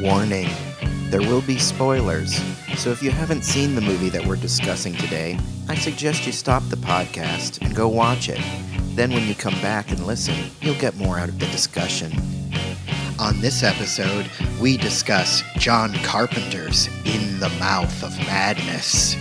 Warning there will be spoilers, so if you haven't seen the movie that we're discussing today, I suggest you stop the podcast and go watch it. Then, when you come back and listen, you'll get more out of the discussion. On this episode, we discuss John Carpenter's In the Mouth of Madness.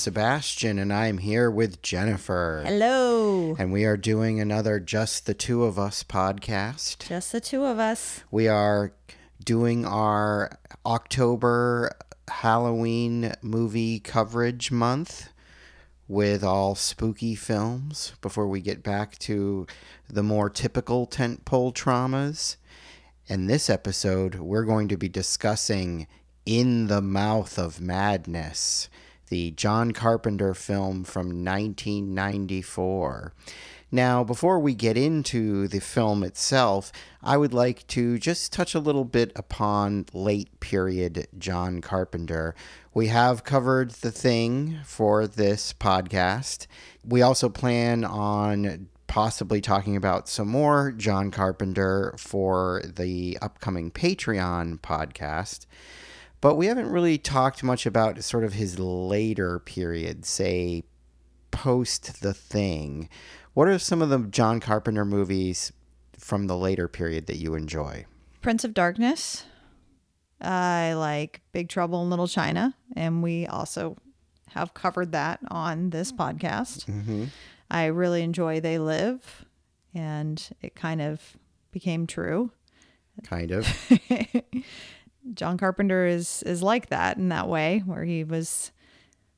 Sebastian and I am here with Jennifer. Hello. And we are doing another Just the Two of Us podcast. Just the two of us. We are doing our October Halloween movie coverage month with all spooky films before we get back to the more typical tentpole traumas. In this episode, we're going to be discussing In the Mouth of Madness, the John Carpenter film from 1994. Now, before we get into the film itself, I would like to just touch a little bit upon late period John Carpenter. We have covered The Thing for this podcast. We also plan on possibly talking about some more John Carpenter for the upcoming Patreon podcast. But we haven't really talked much about sort of his later period, say post The Thing. What are some of the John Carpenter movies from the later period that you enjoy? Prince of Darkness. I like Big Trouble in Little China, and we also have covered that on this podcast. Mm-hmm. I really enjoy They Live, and it kind of became true. Kind of. John Carpenter is is like that in that way, where he was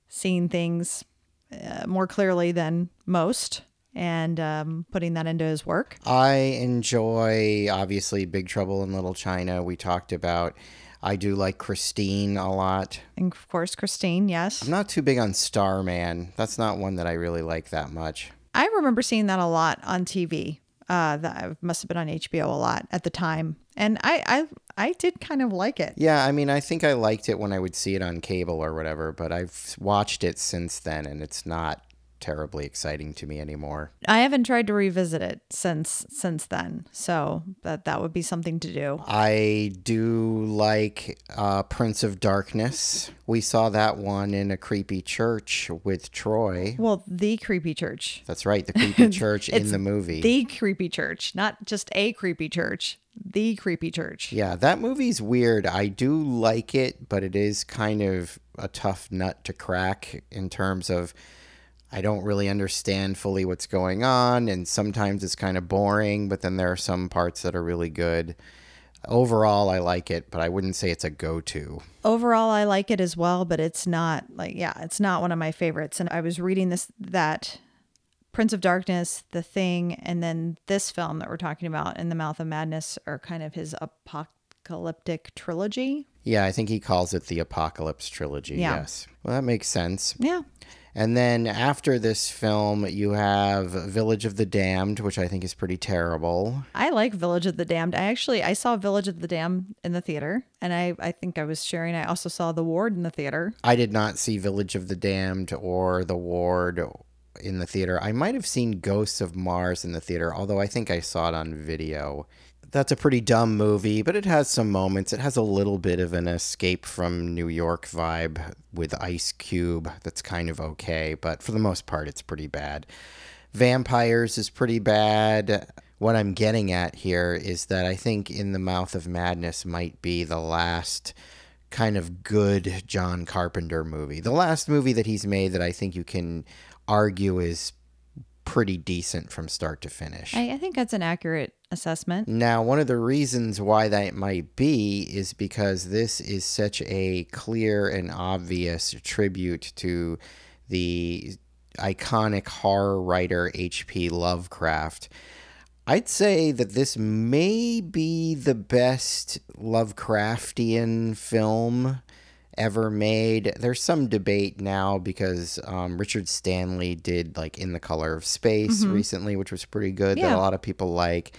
seeing things uh, more clearly than most, and um, putting that into his work. I enjoy, obviously, Big Trouble in Little China. We talked about. I do like Christine a lot. And of course, Christine, yes. I'm not too big on Starman. That's not one that I really like that much. I remember seeing that a lot on TV. Uh, that must have been on HBO a lot at the time, and I, I, I did kind of like it. Yeah, I mean, I think I liked it when I would see it on cable or whatever, but I've watched it since then, and it's not terribly exciting to me anymore. I haven't tried to revisit it since since then, so that that would be something to do. I do like uh, Prince of Darkness. We saw that one in a creepy church with Troy. Well, the creepy church, That's right, the creepy church in the movie. the creepy church, not just a creepy church, the creepy church. yeah, that movie's weird. I do like it, but it is kind of a tough nut to crack in terms of I don't really understand fully what's going on, and sometimes it's kind of boring, but then there are some parts that are really good. Overall, I like it, but I wouldn't say it's a go to. Overall, I like it as well, but it's not like, yeah, it's not one of my favorites. And I was reading this, that Prince of Darkness, The Thing, and then this film that we're talking about, In the Mouth of Madness, are kind of his apocalyptic trilogy. Yeah, I think he calls it the Apocalypse Trilogy. Yeah. Yes. Well, that makes sense. Yeah. And then after this film, you have Village of the Damned, which I think is pretty terrible. I like Village of the Damned. I actually I saw Village of the Damned in the theater, and I I think I was sharing. I also saw The Ward in the theater. I did not see Village of the Damned or The Ward in the theater. I might have seen Ghosts of Mars in the theater, although I think I saw it on video. That's a pretty dumb movie, but it has some moments. It has a little bit of an escape from New York vibe with Ice Cube that's kind of okay, but for the most part, it's pretty bad. Vampires is pretty bad. What I'm getting at here is that I think In the Mouth of Madness might be the last kind of good John Carpenter movie. The last movie that he's made that I think you can argue is pretty decent from start to finish. I, I think that's an accurate assessment. Now, one of the reasons why that might be is because this is such a clear and obvious tribute to the iconic horror writer H.P. Lovecraft. I'd say that this may be the best Lovecraftian film ever made. There's some debate now because um, Richard Stanley did like In the Color of Space recently, which was pretty good that a lot of people like.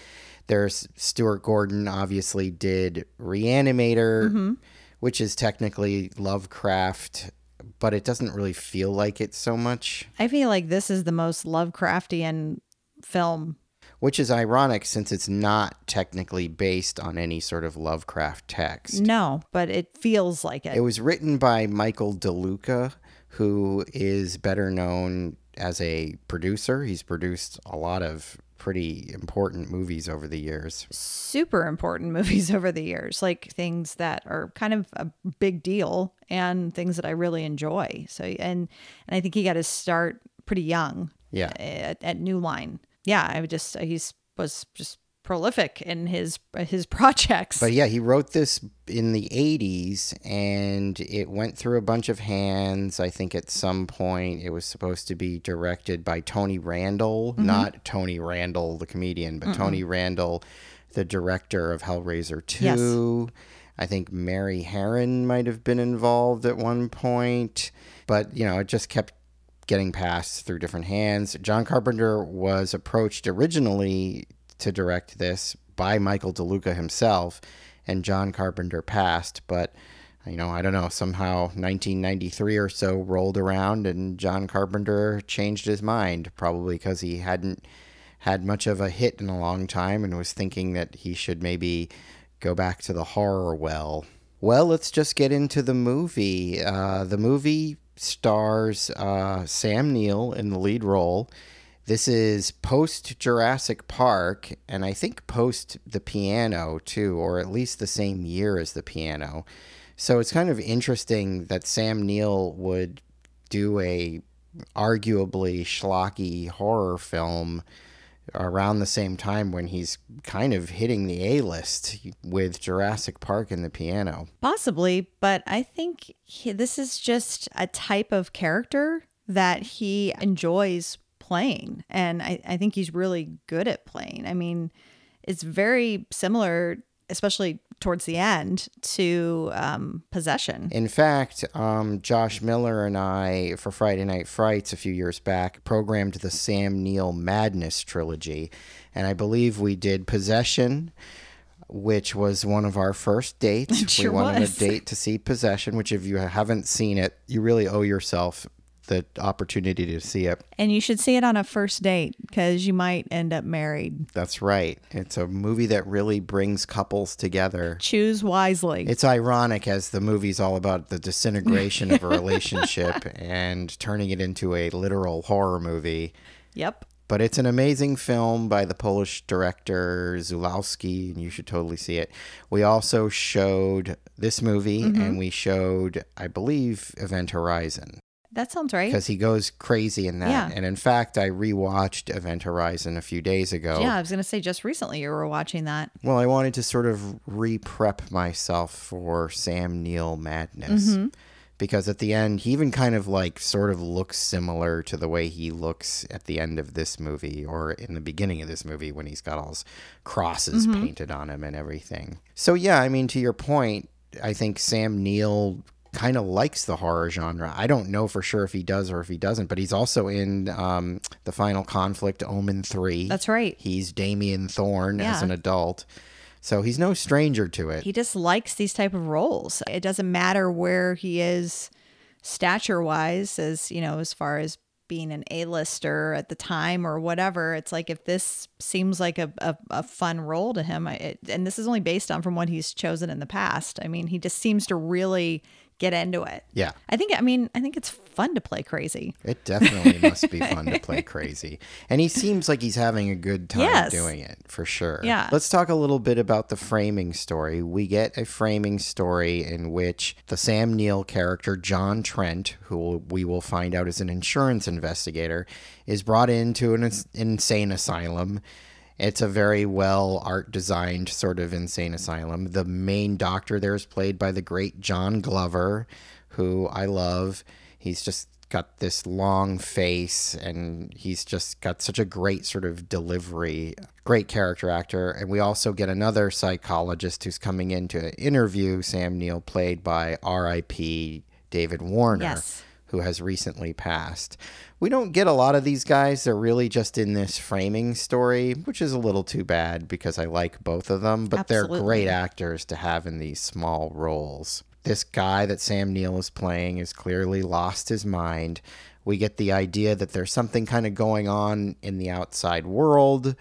There's Stuart Gordon obviously did Reanimator, which is technically Lovecraft, but it doesn't really feel like it so much. I feel like this is the most Lovecraftian film. Which is ironic since it's not technically based on any sort of Lovecraft text. No, but it feels like it. It was written by Michael DeLuca, who is better known as a producer. He's produced a lot of pretty important movies over the years. super important movies over the years, like things that are kind of a big deal and things that I really enjoy. So, and and I think he got his start pretty young Yeah. Eh, at, at New Line. Yeah, I would just uh, he's was just prolific in his uh, his projects. But yeah, he wrote this in the 80s and it went through a bunch of hands. I think at some point it was supposed to be directed by Tony Randel, mm-hmm. not Tony Randall, the comedian, but Tony Randel, the director of Hellraiser 2. Yes. I think Mary Harron might have been involved at one point, but you know, it just kept getting passed through different hands. John Carpenter was approached originally to direct this by Michael DeLuca himself, and John Carpenter passed. But, you know, I don't know, somehow 1993 or so rolled around and John Carpenter changed his mind, probably because he hadn't had much of a hit in a long time and was thinking that he should maybe go back to the horror well. Well, let's just get into the movie. Uh, the movie stars uh, Sam Neill in the lead role. This is post Jurassic Park, and I think post the piano too, or at least the same year as the piano. So it's kind of interesting that Sam Neill would do a arguably schlocky horror film around the same time when he's kind of hitting the A list with Jurassic Park and the piano. Possibly, but I think he, this is just a type of character that he enjoys playing. And I, I think he's really good at playing. I mean, it's very similar, especially towards the end, to um, Possession. In fact, um, Josh Miller and I, for Friday Night Frights a few years back, programmed the Sam Neill Madness trilogy. And I believe we did Possession, which was one of our first dates. Sure we wanted was. a date to see Possession, which, if you haven't seen it, you really owe yourself the opportunity to see it. And you should see it on a first date because you might end up married. That's right. It's a movie that really brings couples together. Choose wisely. It's ironic as the movie's all about the disintegration of a relationship and turning it into a literal horror movie. yep. But it's an amazing film by the Polish director Zulawski, and you should totally see it. We also showed this movie, mm-hmm. and we showed, I believe, Event Horizon. That sounds right. because he goes crazy in that. Yeah. And in fact, I rewatched Event Horizon a few days ago. Yeah, I was gonna say just recently you were watching that. Well, I wanted to sort of re prep myself for Sam Neill madness. Mm-hmm. Because at the end, he even kind of like sort of looks similar to the way he looks at the end of this movie or in the beginning of this movie when he's got all his crosses Mm-hmm. painted on him and everything. So, yeah, I mean, to your point, I think Sam Neill kind of likes the horror genre. I don't know for sure if he does or if he doesn't, but he's also in um, The Final Conflict, Omen 3. That's right. He's Damien Thorne as an adult. So he's no stranger to it. He just likes these type of roles. It doesn't matter where he is stature wise, as you know, as far as being an A-lister at the time or whatever. It's like if this seems like a, a, a fun role to him, I, it, and this is only based on from what he's chosen in the past. I mean, he just seems to really get into it. yeah. I think. I mean, I think it's fun to play crazy. It definitely must be fun to play crazy. And he seems like he's having a good time Yes. doing it, for sure. Yeah. Let's talk a little bit about the framing story. We get a framing story in which the Sam Neill character, John Trent, who we will find out is an insurance investigator, is brought into an ins- insane asylum. It's a very well art designed sort of insane asylum. The main doctor there is played by the great John Glover, who I love. He's just got this long face and he's just got such a great sort of delivery, great character actor. And we also get another psychologist who's coming in to interview Sam Neill, played by R.I.P. David Warner Yes. Who has recently passed. We don't get a lot of these guys. They're really just in this framing story, which is a little too bad because I like both of them, but they're great actors to have in these small roles. This guy that Sam Neill is playing has clearly lost his mind. We get the idea that there's something kind of going on in the outside world,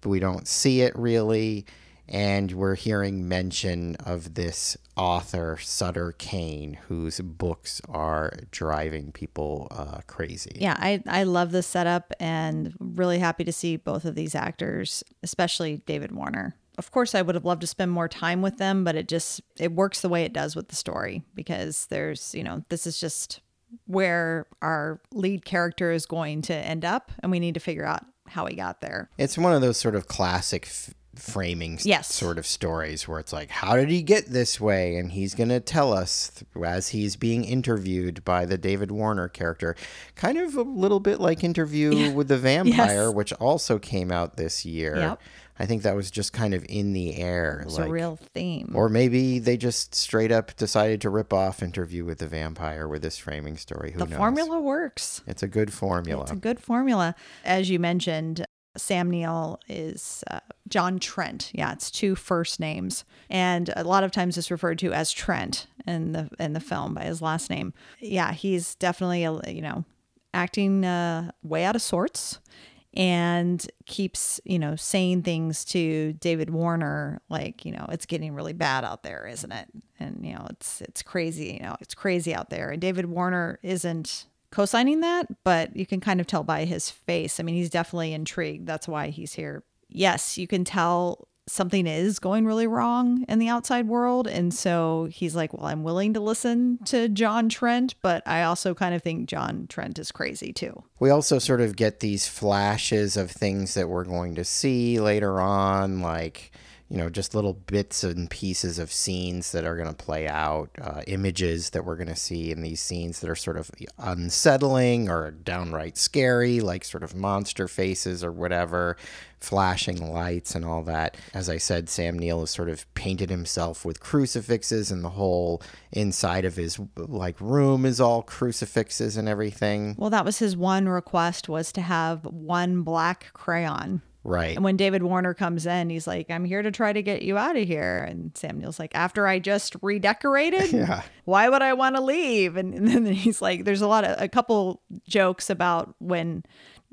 but we don't see it really. And we're hearing mention of this author, Sutter Kane, whose books are driving people uh, crazy. Yeah, I, I love this setup and really happy to see both of these actors, especially David Warner. Of course, I would have loved to spend more time with them, but it just it works the way it does with the story because there's, you know, this is just where our lead character is going to end up and we need to figure out how he got there. It's one of those sort of classic f- framing Yes. sort of stories where it's like, how did he get this way? And he's going to tell us th- as he's being interviewed by the David Warner character. Kind of a little bit like Interview with the Vampire, Yes. which also came out this year. Yep. I think that was just kind of in the air. It's like, a real theme. Or maybe they just straight up decided to rip off Interview with the Vampire with this framing story. Who the knows? formula works. It's a good formula. It's a good formula. As you mentioned, Sam Neill is uh, John Trent. Yeah, it's two first names, and a lot of times it's referred to as Trent in the in the film by his last name. Yeah, he's definitely a you know acting uh, way out of sorts and keeps you know saying things to David Warner like you know it's getting really bad out there isn't it and you know it's it's crazy you know it's crazy out there and David Warner isn't co-signing that but you can kind of tell by his face. I mean he's definitely intrigued. That's why he's here. Yes you can tell something is going really wrong in the outside world. And so he's like well I'm willing to listen to John Trent but I also kind of think John Trent is crazy too. We also sort of get these flashes of things that we're going to see later on, like, you know, just little bits and pieces of scenes that are going to play out, uh, images that we're going to see in these scenes that are sort of unsettling or downright scary, like sort of monster faces or whatever, flashing lights and all that. As I said, Sam Neill has sort of painted himself with crucifixes, and the whole inside of his like room is all crucifixes and everything. Well, that was his one request was to have one black crayon. Right. And when David Warner comes in, he's like, I'm here to try to get you out of here. And Sam Neill's like, after I just redecorated, Yeah. why would I want to leave? And, and then he's like, there's a lot of, a couple jokes about when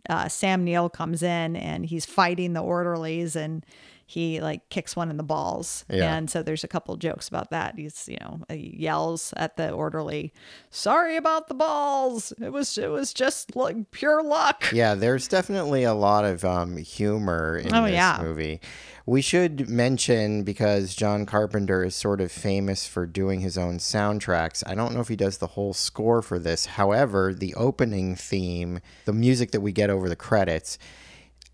uh, Sam Neill comes in and he's fighting the orderlies and he like kicks one in the balls. Yeah. And so there's a couple jokes about that. He's, you know, he yells at the orderly, "Sorry about the balls. It was it was just like pure luck." Yeah, there's definitely a lot of um, humor in Oh, this yeah. movie. We should mention because John Carpenter is sort of famous for doing his own soundtracks. I don't know if he does the whole score for this. However, the opening theme, the music that we get over the credits,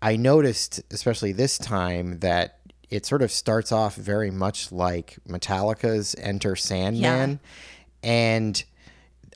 I noticed, especially this time, that it sort of starts off very much like Metallica's Enter Sandman. And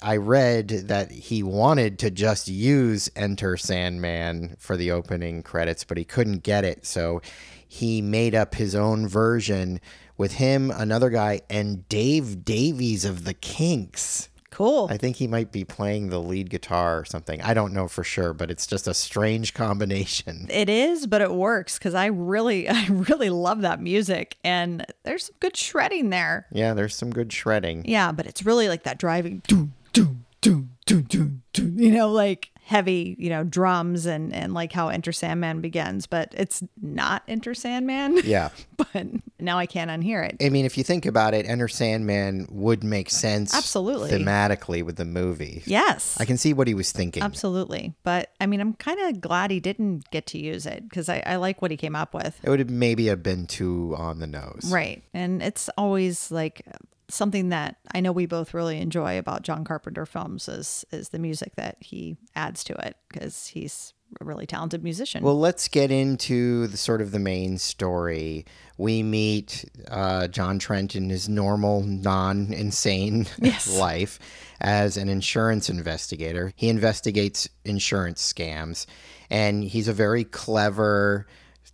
I read that he wanted to just use Enter Sandman for the opening credits, but he couldn't get it. So he made up his own version with him, another guy, and Dave Davies of the Kinks. Cool. I think he might be playing the lead guitar or something. I don't know for sure, but it's just a strange combination. It is, but it works because I really, I really love that music, and there's some good shredding there. Yeah, there's some good shredding. Yeah, but it's really like that driving, doom, doom, doom, doom, doom, doom, you know, like heavy, you know, drums and and like how Enter Sandman begins, but it's not Enter Sandman. Yeah. but now I can't unhear it. I mean, if you think about it, Enter Sandman would make sense Absolutely. thematically with the movie. Yes. I can see what he was thinking. Absolutely. But I mean, I'm kind of glad he didn't get to use it because I, I like what he came up with. It would have maybe have been too on the nose. Right. And it's always like something that I know we both really enjoy about John Carpenter films is is the music that he adds to it because he's a really talented musician. Well, let's get into the sort of the main story. We meet uh, John Trent in his normal, non-insane Yes. life as an insurance investigator. He investigates insurance scams, and he's a very clever,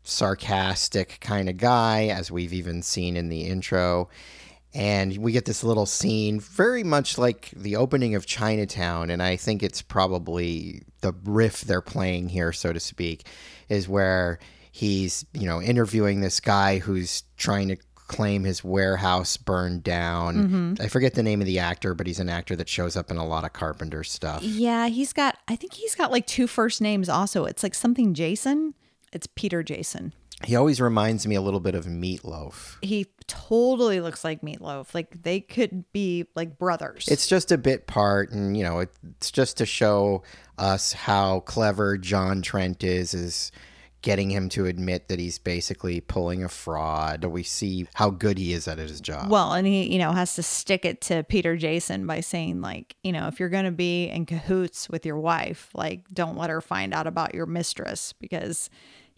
sarcastic kind of guy, as we've even seen in the intro. And we get this little scene, very much like the opening of Chinatown. And I think it's probably the riff they're playing here, so to speak, is where he's, you know, interviewing this guy who's trying to claim his warehouse burned down. Mm-hmm. I forget the name of the actor, but he's an actor that shows up in a lot of Carpenter stuff. yeah, he's got I think he's got like two first names also. It's like something Jason. It's Peter Jason. He always reminds me a little bit of Meatloaf. He totally looks like Meatloaf. Like they could be like brothers. It's just a bit part, and you know, it's just to show us how clever John Trent is, is getting him to admit that he's basically pulling a fraud. We see how good he is at his job. Well, and he, you know, has to stick it to Peter Jason by saying, like, you know, if you're going to be in cahoots with your wife, like, don't let her find out about your mistress because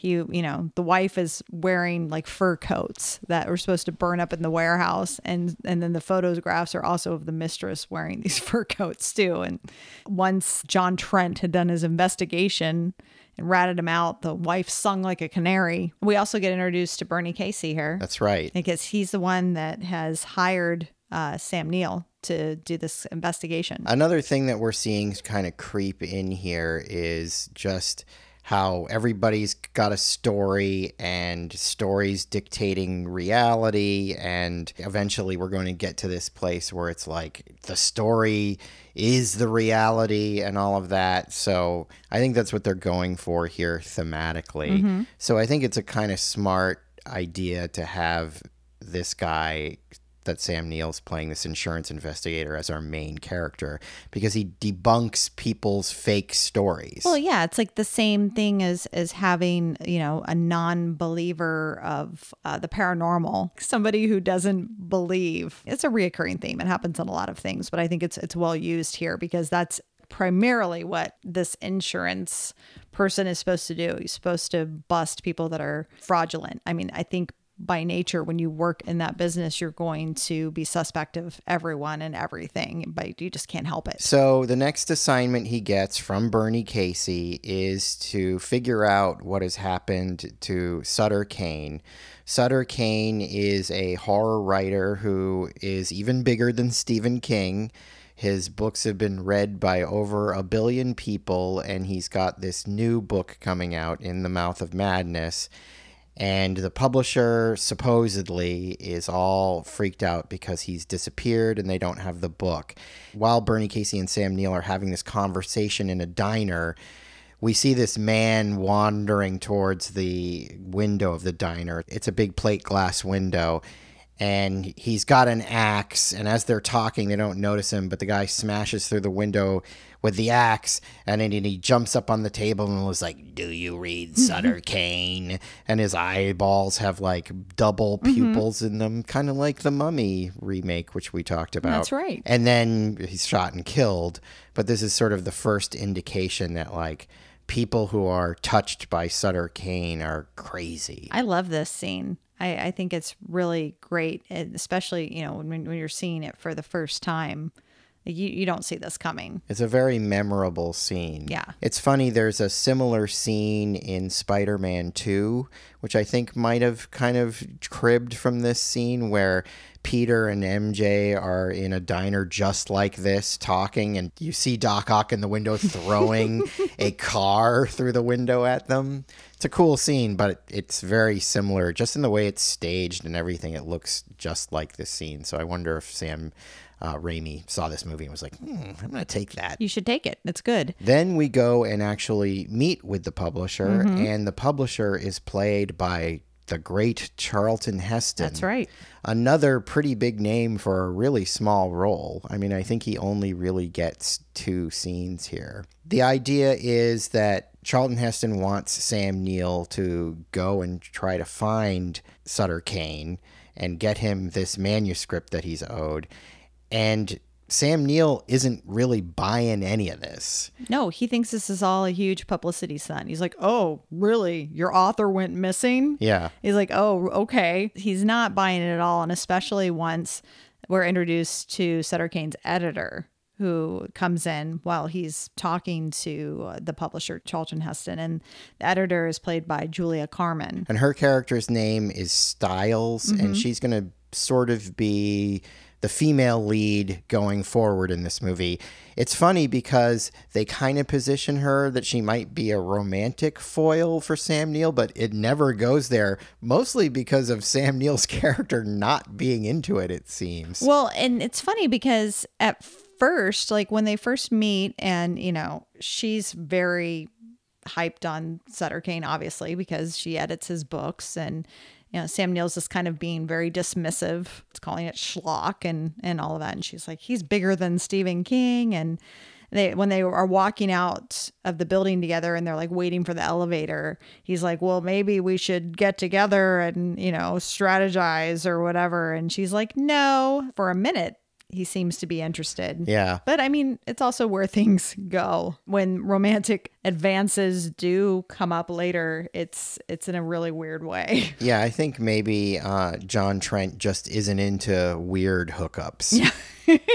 he, you know, the wife is wearing like fur coats that were supposed to burn up in the warehouse. And, and then the photographs are also of the mistress wearing these fur coats too. And once John Trent had done his investigation, and ratted him out. The wife sung like a canary. We also get introduced to Bernie Casey here That's right. because he's the one that has hired uh, Sam Neill to do this investigation. Another thing that we're seeing kind of creep in here is just how everybody's got a story and stories dictating reality. And eventually we're going to get to this place where it's like the story is the reality and all of that. So i think that's what they're going for here thematically. Mm-hmm. So i think it's a kind of smart idea to have this guy that Sam Neill's playing this insurance investigator as our main character because he debunks people's fake stories. well, yeah, it's like the same thing as as having you know a non-believer of uh, the paranormal, somebody who doesn't believe. It's a reoccurring theme. It happens in a lot of things, but I think it's it's well used here because that's primarily what this insurance person is supposed to do. He's supposed to bust people that are fraudulent. I mean, I think by nature, when you work in that business, you're going to be suspect of everyone and everything, but you just can't help it. So the next assignment he gets from Bernie Casey is to figure out what has happened to Sutter Kane. Sutter Kane is a horror writer who is even bigger than Stephen King. His books have been read by over a billion people, and he's got this new book coming out in The Mouth of Madness. And the publisher supposedly is all freaked out because he's disappeared and they don't have the book. While Bernie Casey and Sam Neill are having this conversation in a diner, we see this man wandering towards the window of the diner. It's a big plate glass window. And he's got an axe, and as they're talking, they don't notice him. But the guy smashes through the window with the axe, and then he jumps up on the table and was like, "Do you read mm-hmm. Sutter Kane?" And his eyeballs have like double mm-hmm. pupils in them, kind of like the Mummy remake, which we talked about. That's right. And then he's shot and killed. But this is sort of the first indication that like people who are touched by Sutter Kane are crazy. I love this scene. I, I think it's really great, especially you know when, when you're seeing it for the first time. You, you don't see this coming. It's a very memorable scene. Yeah. It's funny, there's a similar scene in Spider Man 2, which I think might have kind of cribbed from this scene where Peter and MJ are in a diner just like this talking, and you see Doc Ock in the window throwing a car through the window at them. It's a cool scene, but it's very similar just in the way it's staged and everything. It looks just like this scene. So I wonder if Sam uh, Raimi saw this movie and was like, hmm, I'm going to take that. You should take it. It's good. Then we go and actually meet with the publisher, Mm-hmm. and the publisher is played by the great Charlton Heston. That's right. Another pretty big name for a really small role. I mean, I think he only really gets two scenes here. The idea is that Charlton Heston wants Sam Neill to go and try to find Sutter Kane and get him this manuscript that he's owed. And Sam Neill isn't really buying any of this. No, he thinks this is all a huge publicity stunt. He's like, oh, really? Your author went missing? Yeah. He's like, oh, okay. He's not buying it at all. And especially once we're introduced to Sutter Kane's editor, who comes in while he's talking to uh, the publisher, Charlton Heston. And the editor is played by Julia Carmen. and her character's name is Styles, and she's going to sort of be the female lead going forward in this movie. It's funny because they kind of position her that she might be a romantic foil for Sam Neill, but it never goes there, mostly because of Sam Neill's character not being into it, it seems. Well, and it's funny because at first, like when they first meet, and you know, she's very hyped on Sutter Kane, obviously, because she edits his books and you know, Sam Neill's just kind of being very dismissive. It's calling it schlock and and all of that. And she's like, he's bigger than Stephen King. And they when they are walking out of the building together and they're like waiting for the elevator, he's like, Well, maybe we should get together and, you know, strategize or whatever. And she's like, No. For a minute, he seems to be interested. yeah. But I mean, it's also where things go. When romantic advances do come up later, it's it's in a really weird way. Yeah, I think maybe uh, John Trent just isn't into weird hookups.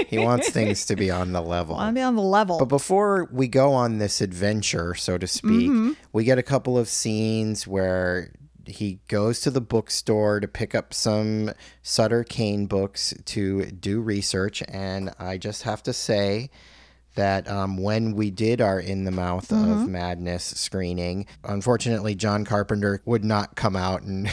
he wants things to be on the level. I'll be on the level. But before we go on this adventure, so to speak, we get a couple of scenes where he goes to the bookstore to pick up some Sutter Kane books to do research. And I just have to say that um, when we did our In the Mouth of Madness screening, unfortunately, John Carpenter would not come out and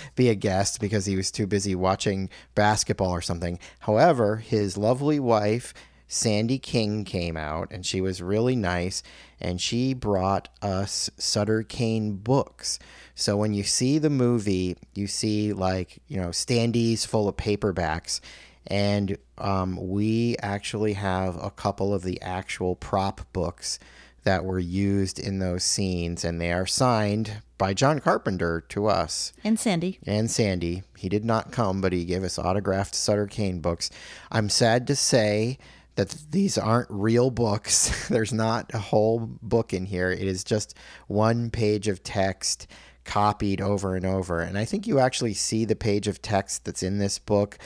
be a guest because he was too busy watching basketball or something. However, his lovely wife, Sandy King came out and she was really nice and she brought us Sutter Kane books. So when you see the movie, you see like, you know, standees full of paperbacks and um, we actually have a couple of the actual prop books that were used in those scenes and they are signed by John Carpenter to us and Sandy. and Sandy. He did not come, but he gave us autographed Sutter Kane books. I'm sad to say that these aren't real books. There's not a whole book in here. It is just one page of text copied over and over. And I think you actually see the page of text that's in this book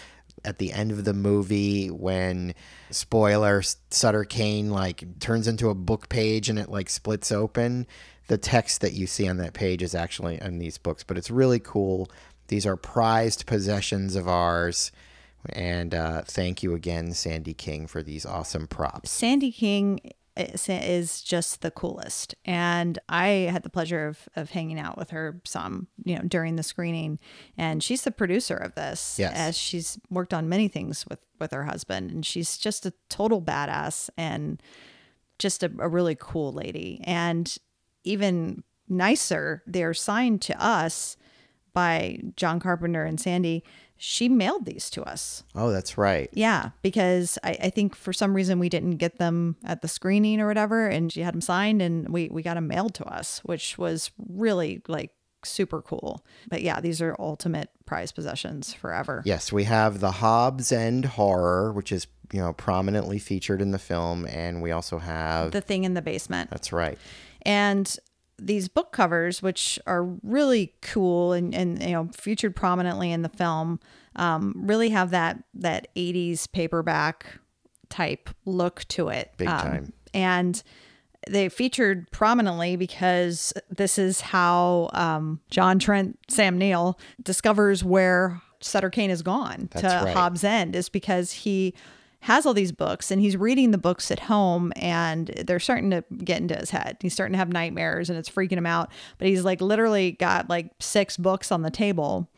at the end of the movie when spoiler Sutter Kane like turns into a book page and it like splits open. The text that you see on that page is actually in these books, but it's really cool. These are prized possessions of ours. And uh, thank you again, Sandy King, for these awesome props. Sandy King is just the coolest. And I had the pleasure of, of hanging out with her some, you know, during the screening. And she's the producer of this. Yes. As she's worked on many things with, with her husband. And she's just a total badass and just a, a really cool lady. And even nicer, they're signed to us by John Carpenter and Sandy. She mailed these to us. Oh, that's right. Yeah, because I, I think for some reason we didn't get them at the screening or whatever, and she had them signed, and we we got them mailed to us, which was really like super cool. But yeah, these are ultimate prize possessions forever. Yes, we have the Hobbs End horror, which is you know prominently featured in the film, and we also have The thing in the basement. that's right. and these book covers which are really cool and, and you know featured prominently in the film um, really have that that 80s paperback type look to it Big Um, time. and they featured prominently because this is how um, John Trent Sam Neill discovers where Sutter Kane has gone to right. Hobbs End is because he has all these books and he's reading the books at home and they're starting to get into his head. He's starting to have nightmares and it's freaking him out. But he's like literally got like six books on the table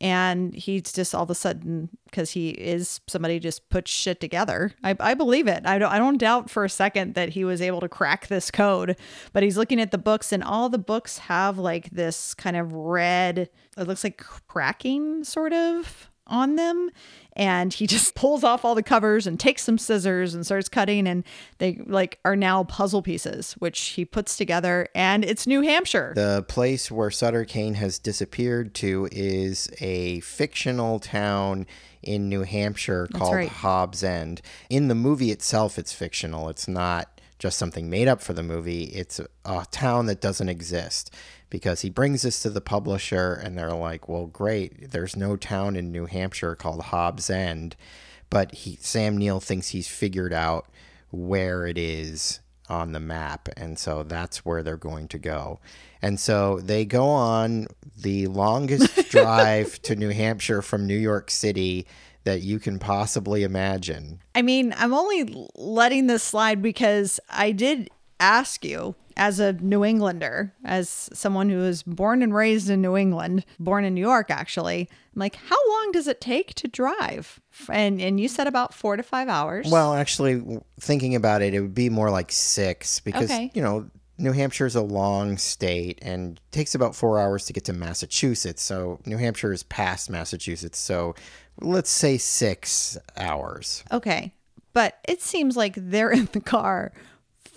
and he's just all of a sudden because he is somebody just puts shit together I, I believe it I don't, I don't doubt for a second that he was able to crack this code but he's looking at the books and all the books have like this kind of red it looks like cracking sort of on them and he just pulls off all the covers and takes some scissors and starts cutting and they like are now puzzle pieces which he puts together and it's new hampshire The place where Sutter Kane has disappeared to is a fictional town in New Hampshire called right. Hobbs End. In the movie itself, it's fictional. It's not just something made up for the movie. It's a, a town that doesn't exist because he brings this to the publisher and they're like, "Well, great. There's no town in New Hampshire called Hobbs End." But he Sam Neill thinks he's figured out where it is on the map and so that's where they're going to go. And so they go on the longest drive to New Hampshire from New York City that you can possibly imagine. I mean, I'm only letting this slide because I did ask you as a New Englander, as someone who was born and raised in New England, born in New York actually. I'm like, how long does it take to drive? And and you said about 4 to 5 hours. Well, actually, thinking about it, it would be more like six because, Okay. you know, New Hampshire is a long state and takes about four hours to get to Massachusetts. So New Hampshire is past Massachusetts. So let's say six hours. okay. But it seems like they're in the car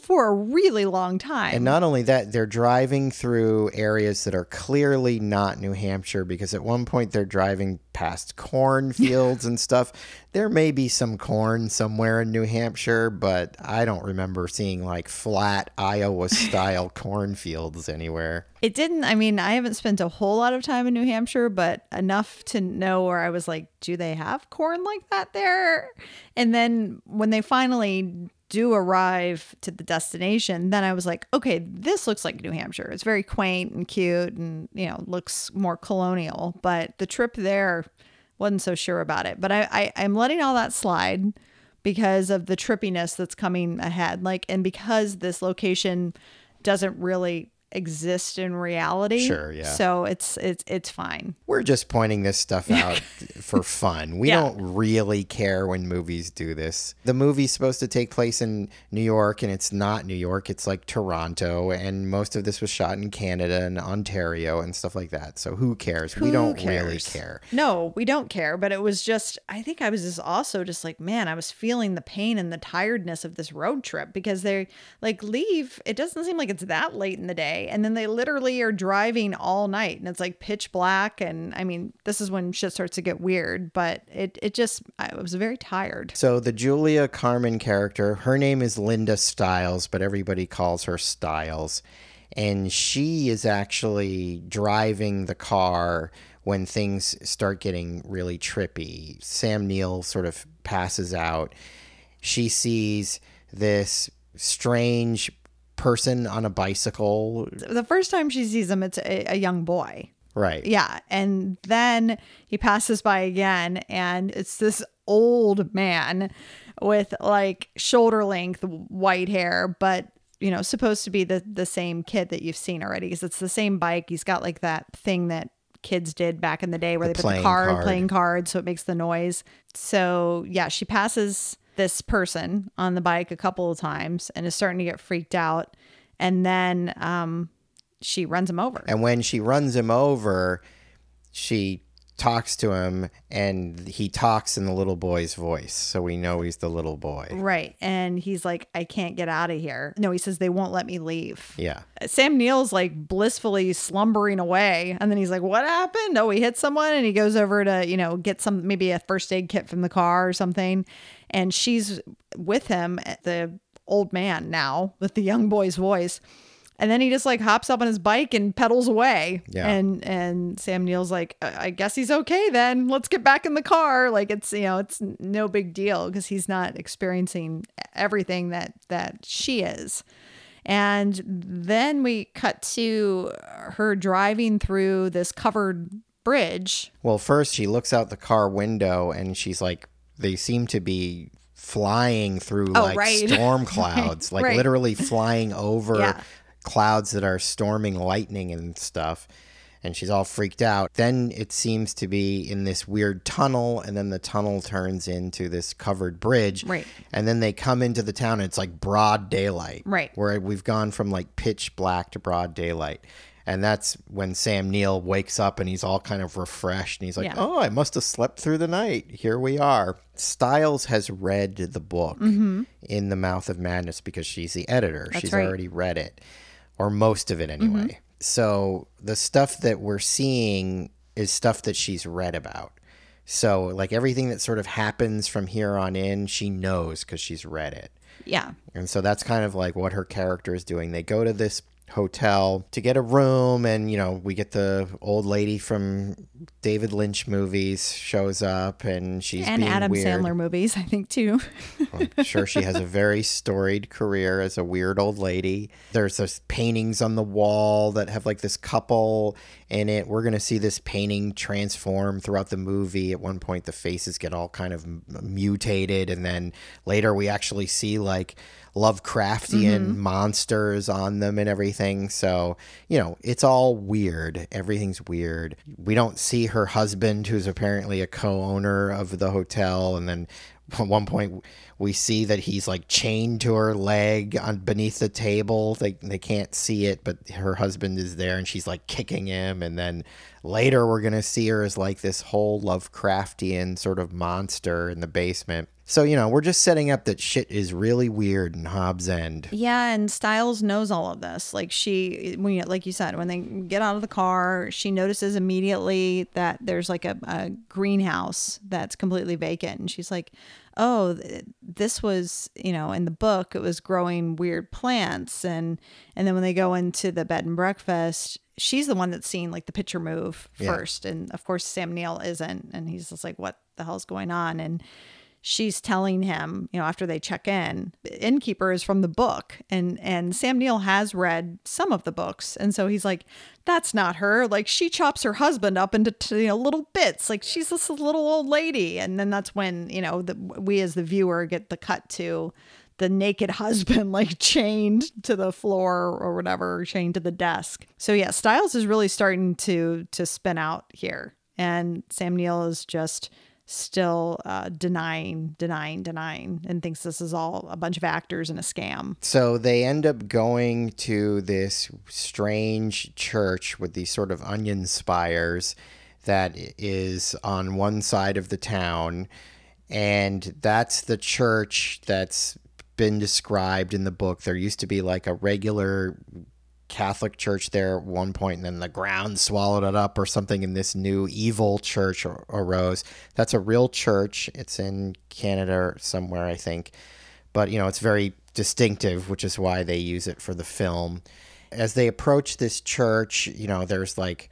for a really long time. And not only that, they're driving through areas that are clearly not New Hampshire because at one point they're driving past cornfields and stuff. There may be some corn somewhere in New Hampshire, but I don't remember seeing like flat Iowa style cornfields anywhere. It didn't. I mean, I haven't spent a whole lot of time in New Hampshire, but enough to know where I was like, do they have corn like that there? And then when they finally do arrive to the destination, then I was like, okay, this looks like New Hampshire. It's very quaint and cute and, you know, looks more colonial. But the trip there wasn't so sure about it. But I, I, I'm letting all that slide because of the trippiness that's coming ahead. Like, and because this location doesn't really exist in reality. Sure, yeah. So it's it's it's fine. We're just pointing this stuff out for fun. We Yeah. don't really care when movies do this. The movie's supposed to take place in New York, and it's not New York. It's like Toronto, and most of this was shot in Canada and Ontario and stuff like that. So who cares? we don't cares? really care. No, we don't care. But it was just, I think I was just also just like, man, I was feeling the pain and the tiredness of this road trip because they like leave. It doesn't seem like it's that late in the day. And then they literally are driving all night and it's like pitch black. And I mean, this is when shit starts to get weird, but it, it just, I was very tired. So the Julia Carmen character, her name is Linda Styles, but everybody calls her Styles. And she is actually driving the car when things start getting really trippy. Sam Neill sort of passes out. She sees this strange person on a bicycle. The first time she sees him, it's a, a young boy. Right. Yeah. And then he passes by again, and it's this old man with like shoulder length white hair, but you know, supposed to be the the same kid that you've seen already because it's the same bike. He's got like that thing that kids did back in the day where The they put the card, card. playing cards so it makes the noise. So yeah, she passes this person on the bike a couple of times and is starting to get freaked out. And then um, she runs him over. And when she runs him over, she talks to him and he talks in the little boy's voice. So we know he's the little boy. Right. And he's like, I can't get out of here. No, he says, they won't let me leave. Yeah. Sam Neill's like blissfully slumbering away. And then he's like, What happened? Oh, he hit someone. And he goes over to, you know, get some, maybe a first aid kit from the car or something. And she's with him, eh, the old man now, with the young boy's voice. And then he just like hops up on his bike and pedals away. Yeah. And and Sam Neill's like, I I guess he's okay then. Let's get back in the car. Like it's you know it's no big deal because he's not experiencing everything that that she is. And then we cut to her driving through this covered bridge. Well, first she looks out the car window and she's like, they seem to be flying through Oh, like right. storm clouds, like right. literally flying over Yeah. Clouds that are storming lightning and stuff. And she's all freaked out. Then it seems to be in this weird tunnel, and then the tunnel turns into this covered bridge. Right. And then they come into the town, and it's like broad daylight. Right. Where we've gone from like pitch black to broad daylight. And that's when Sam Neill wakes up and he's all kind of refreshed and he's like, Yeah. Oh, I must have slept through the night. Here we are. Styles has read the book mm-hmm. in The Mouth of Madness because she's the editor. she's right. already read it, or most of it mm-hmm. anyway. So the stuff that we're seeing is stuff that she's read about. So, like everything that sort of happens from here on in, she knows because she's read it. Yeah. And so that's kind of like what her character is doing. They go to this hotel to get a room and you know we get the old lady from david lynch movies shows up and she's And being Adam weird. Sandler movies, I think too. I'm sure she has a very storied career as a weird old lady. There's those paintings on the wall that have like this couple in it. We're going to see this painting transform throughout the movie. At one point, the faces get all kind of mutated. And then later, we actually see like Lovecraftian mm-hmm. monsters on them and everything. So, you know, it's all weird. Everything's weird. We don't see her husband, who's apparently a co owner of the hotel. And then at one point we see that he's like chained to her leg on beneath the table. They, they can't see it but her husband is there and she's like kicking him. And then later we're gonna see her as like this whole lovecraftian sort of monster in the basement. So you know we're just setting up that shit is really weird in hobbs end. Yeah, and Styles knows all of this. Like she, when you, like you said, when they get out of the car, she notices immediately that there's like a, a greenhouse that's completely vacant, and she's like, "Oh, this was, you know, in the book, it was growing weird plants." And and then when they go into the bed and breakfast, she's the one that's seeing like the picture move Yeah. first, and of course Sam Neill isn't, and he's just like, "What the hell's going on?" and she's telling him, you know, after they check in, the innkeeper is from the book and and Sam Neill has read some of the books. And so he's like, that's not her. Like she chops her husband up into you know, little bits. Like she's this little old lady. And then that's when, you know, the, we as the viewer get the cut to the naked husband like chained to the floor or whatever, chained to the desk. So yeah, Styles is really starting to to spin out here. And Sam Neill is just still uh, denying, denying, denying, and thinks this is all a bunch of actors and a scam. So they end up going to this strange church with these sort of onion spires that is on one side of the town. And that's the church that's been described in the book. There used to be like a regular Catholic church there at one point, and then the ground swallowed it up or something, and this new evil church arose. That's a real church. It's in Canada or somewhere, I think. But, you know, it's very distinctive, which is why they use it for the film. As they approach this church, you know, there's like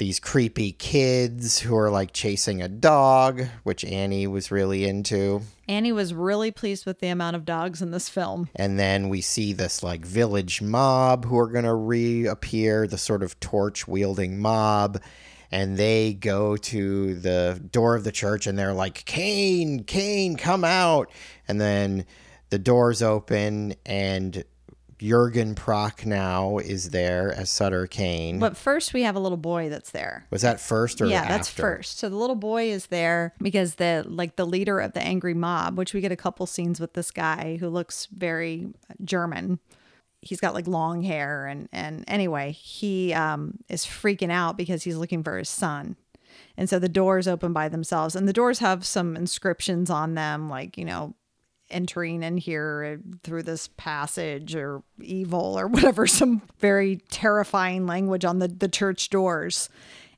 these creepy kids who are like chasing a dog, which Annie was really into. Annie was really pleased with the amount of dogs in this film. And then we see this like village mob who are going to reappear, the sort of torch wielding mob. And they go to the door of the church and they're like, Kane, Kane, come out. And then the doors open and Jurgen Prochnow is there as Sutter Kane. But first, we have a little boy that's there. Was that first or yeah, after? that's first. So the little boy is there because the like the leader of the angry mob, which we get a couple scenes with this guy who looks very German. he's got like long hair and and anyway, he um is freaking out because he's looking for his son. And so the doors open by themselves and the doors have some inscriptions on them like, you know, entering in here through this passage or evil or whatever some very terrifying language on the the church doors.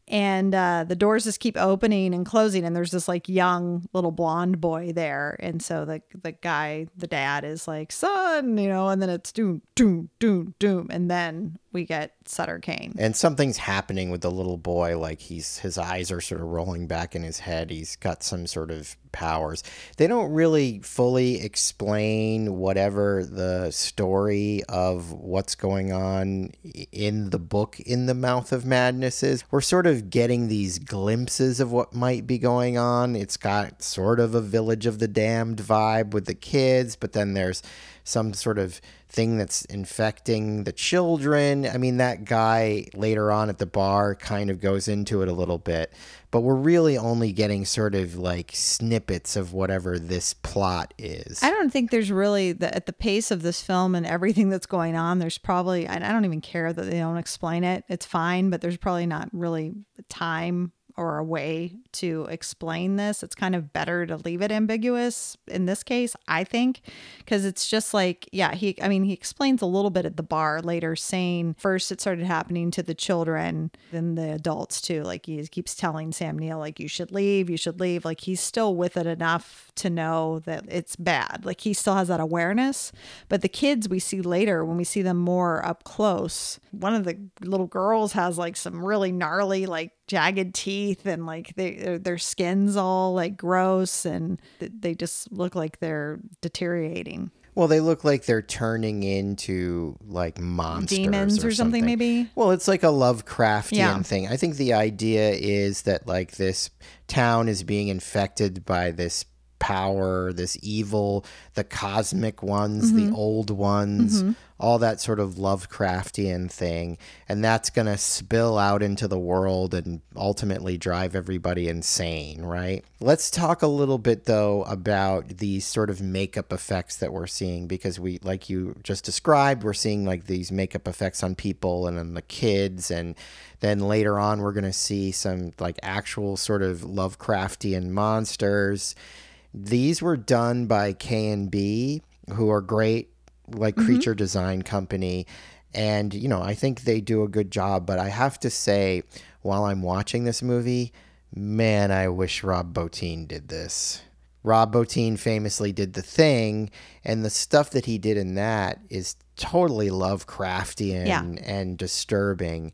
And uh, the doors just keep opening and closing and there's this like young little blonde boy there. And so the the guy the dad is like son you know and then it's doom doom doom doom. And then we get Sutter Kane. And something's happening with the little boy. Like he's his eyes are sort of rolling back in his head. He's got some sort of powers. They don't really fully explain whatever the story of what's going on in the book in the mouth of madness is. We're sort of getting these glimpses of what might be going on. It's got sort of a village of the damned vibe with the kids, but then there's some sort of thing that's infecting the children. I mean, that guy later on at the bar kind of goes into it a little bit, but we're really only getting sort of like snippets of whatever this plot is. I don't think there's really the, at the pace of this film and everything that's going on. There's probably I don't even care that they don't explain it. It's fine, but there's probably not really time or a way to explain this. It's kind of better to leave it ambiguous in this case, I think, because it's just like, yeah, he, I mean, he explains a little bit at the bar later, saying first it started happening to the children, then the adults too. Like he keeps telling Sam Neill, like, you should leave, you should leave. Like he's still with it enough to know that it's bad. Like he still has that awareness. But the kids we see later, when we see them more up close, one of the little girls has like some really gnarly, like jagged teeth and like they, their skin's all like gross and they just look like they're deteriorating. Well, they look like they're turning into like monsters demons or, or something, maybe. Well, it's like a Lovecraftian Yeah. thing. I think the idea is that like this town is being infected by this power, this evil, the cosmic ones, the mm-hmm. old ones, mm-hmm. all that sort of Lovecraftian thing, and that's going to spill out into the world and ultimately drive everybody insane, right? Let's talk a little bit though about these sort of makeup effects that we're seeing because we like you just described, we're seeing like these makeup effects on people and on the kids and then later on we're going to see some like actual sort of Lovecraftian monsters. These were done by K&B who are great like mm-hmm. creature design company. And you know i think they do a good job but i have to say while i'm watching this movie man i wish rob bottin did this. Rob bottin famously did the thing and the stuff that he did in that is totally lovecraftian Yeah. and disturbing.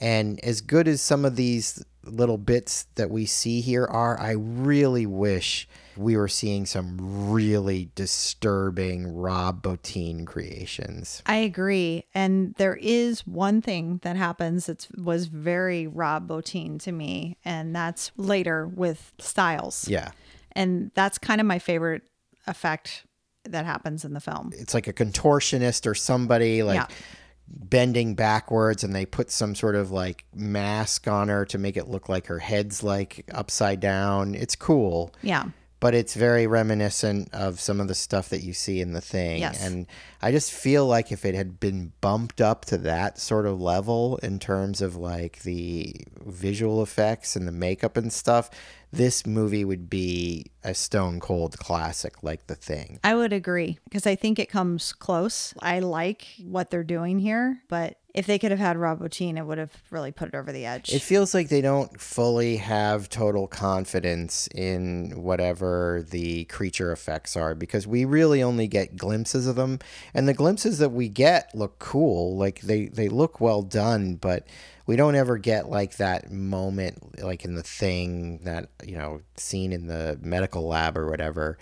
And as good as some of these little bits that we see here are, I really wish we were seeing some really disturbing Rob Bottin creations. I agree. And there is one thing that happens that was very Rob Bottin to me, and that's later with Styles. Yeah. And that's kind of my favorite effect that happens in the film. It's like a contortionist or somebody like Yeah. Bending backwards and they put some sort of like mask on her to make it look like her head's like upside down. It's cool. Yeah. But it's very reminiscent of some of the stuff that you see in the thing. Yes. And I just feel like if it had been bumped up to that sort of level in terms of like the visual effects and the makeup and stuff, this movie would be a stone cold classic like the thing. I would agree because I think it comes close. I like what they're doing here, but if they could have had Rob Bottin, it would have really put it over the edge. It feels like they don't fully have total confidence in whatever the creature effects are because we really only get glimpses of them and the glimpses that we get look cool like they they look well done but we don't ever get like that moment like in the thing that you know scene in the medical lab or whatever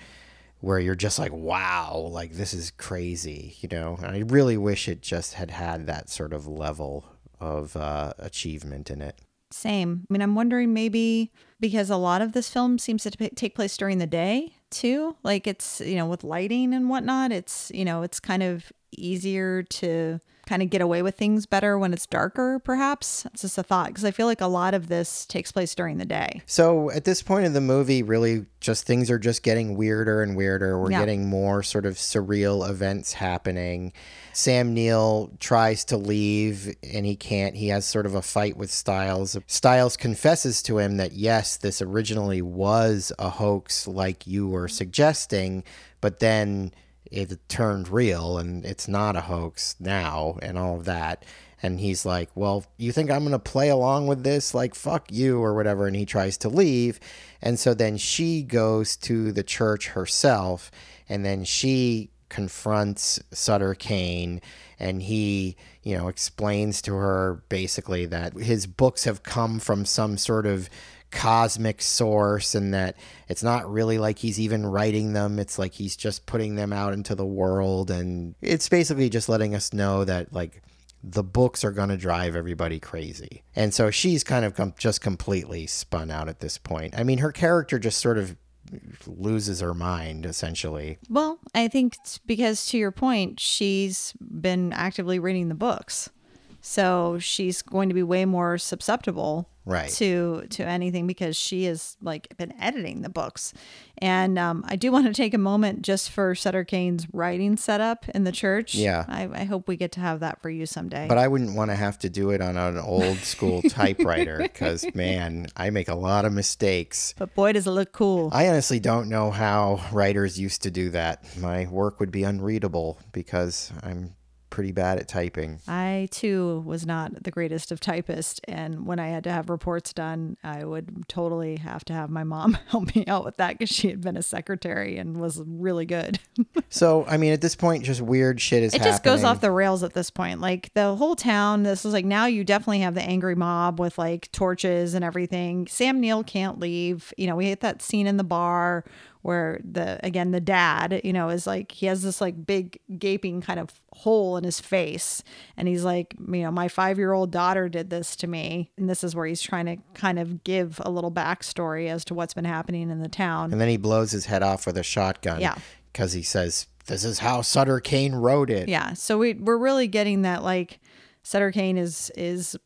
where you're just like wow like this is crazy you know and i really wish it just had had that sort of level of uh, achievement in it Same. I mean, I'm wondering maybe because a lot of this film seems to t- take place during the day too. Like it's, you know, with lighting and whatnot, it's, you know, it's kind of easier to kind of get away with things better when it's darker, perhaps. It's just a thought because I feel like a lot of this takes place during the day. So at this point in the movie, really just things are just getting weirder and weirder. We're Yeah. getting more sort of surreal events happening. Sam Neill tries to leave and he can't. He has sort of a fight with Styles. Styles confesses to him that yes, this originally was a hoax like you were suggesting, but then it turned real and it's not a hoax now and all of that. And he's like, Well, you think I'm going to play along with this? Like, fuck you or whatever. And he tries to leave. And so then she goes to the church herself and then she confronts Sutter Kane and he, you know, explains to her basically that his books have come from some sort of cosmic source and that it's not really like he's even writing them. It's like he's just putting them out into the world. And it's basically just letting us know that like the books are going to drive everybody crazy. And so she's kind of com- just completely spun out at this point. I mean her character just sort of loses her mind essentially. Well, I think because to your point, she's been actively reading the books. So she's going to be way more susceptible Right. to to anything because she has like been editing the books. And um, I do want to take a moment just for Sutter Kane's writing setup in the church. Yeah. I, I hope we get to have that for you someday. but i wouldn't want to have to do it on an old school typewriter because man i make a lot of mistakes but boy, does it look cool. I honestly don't know how writers used to do that. My work would be unreadable because I'm pretty bad at typing. I too was not the greatest of typists, and when I had to have reports done, I would totally have to have my mom help me out with that because she had been a secretary and was really good. So, I mean, at this point, just weird shit is it happening. just goes off the rails at this point. Like the whole town, this is like now you definitely have the angry mob with like torches and everything. Sam Neill can't leave. You know, we hit that scene in the bar where the again the dad, you know, is like he has this like big gaping kind of hole in his face, and he's like, you know, my five year old daughter did this to me, and this is where he's trying to kind of give a little backstory as to what's been happening in the town. And then he blows his head off with a shotgun. Yeah. Because he says, This is how Sutter Kane wrote it. Yeah. So we we're really getting that like Sutter Kane is is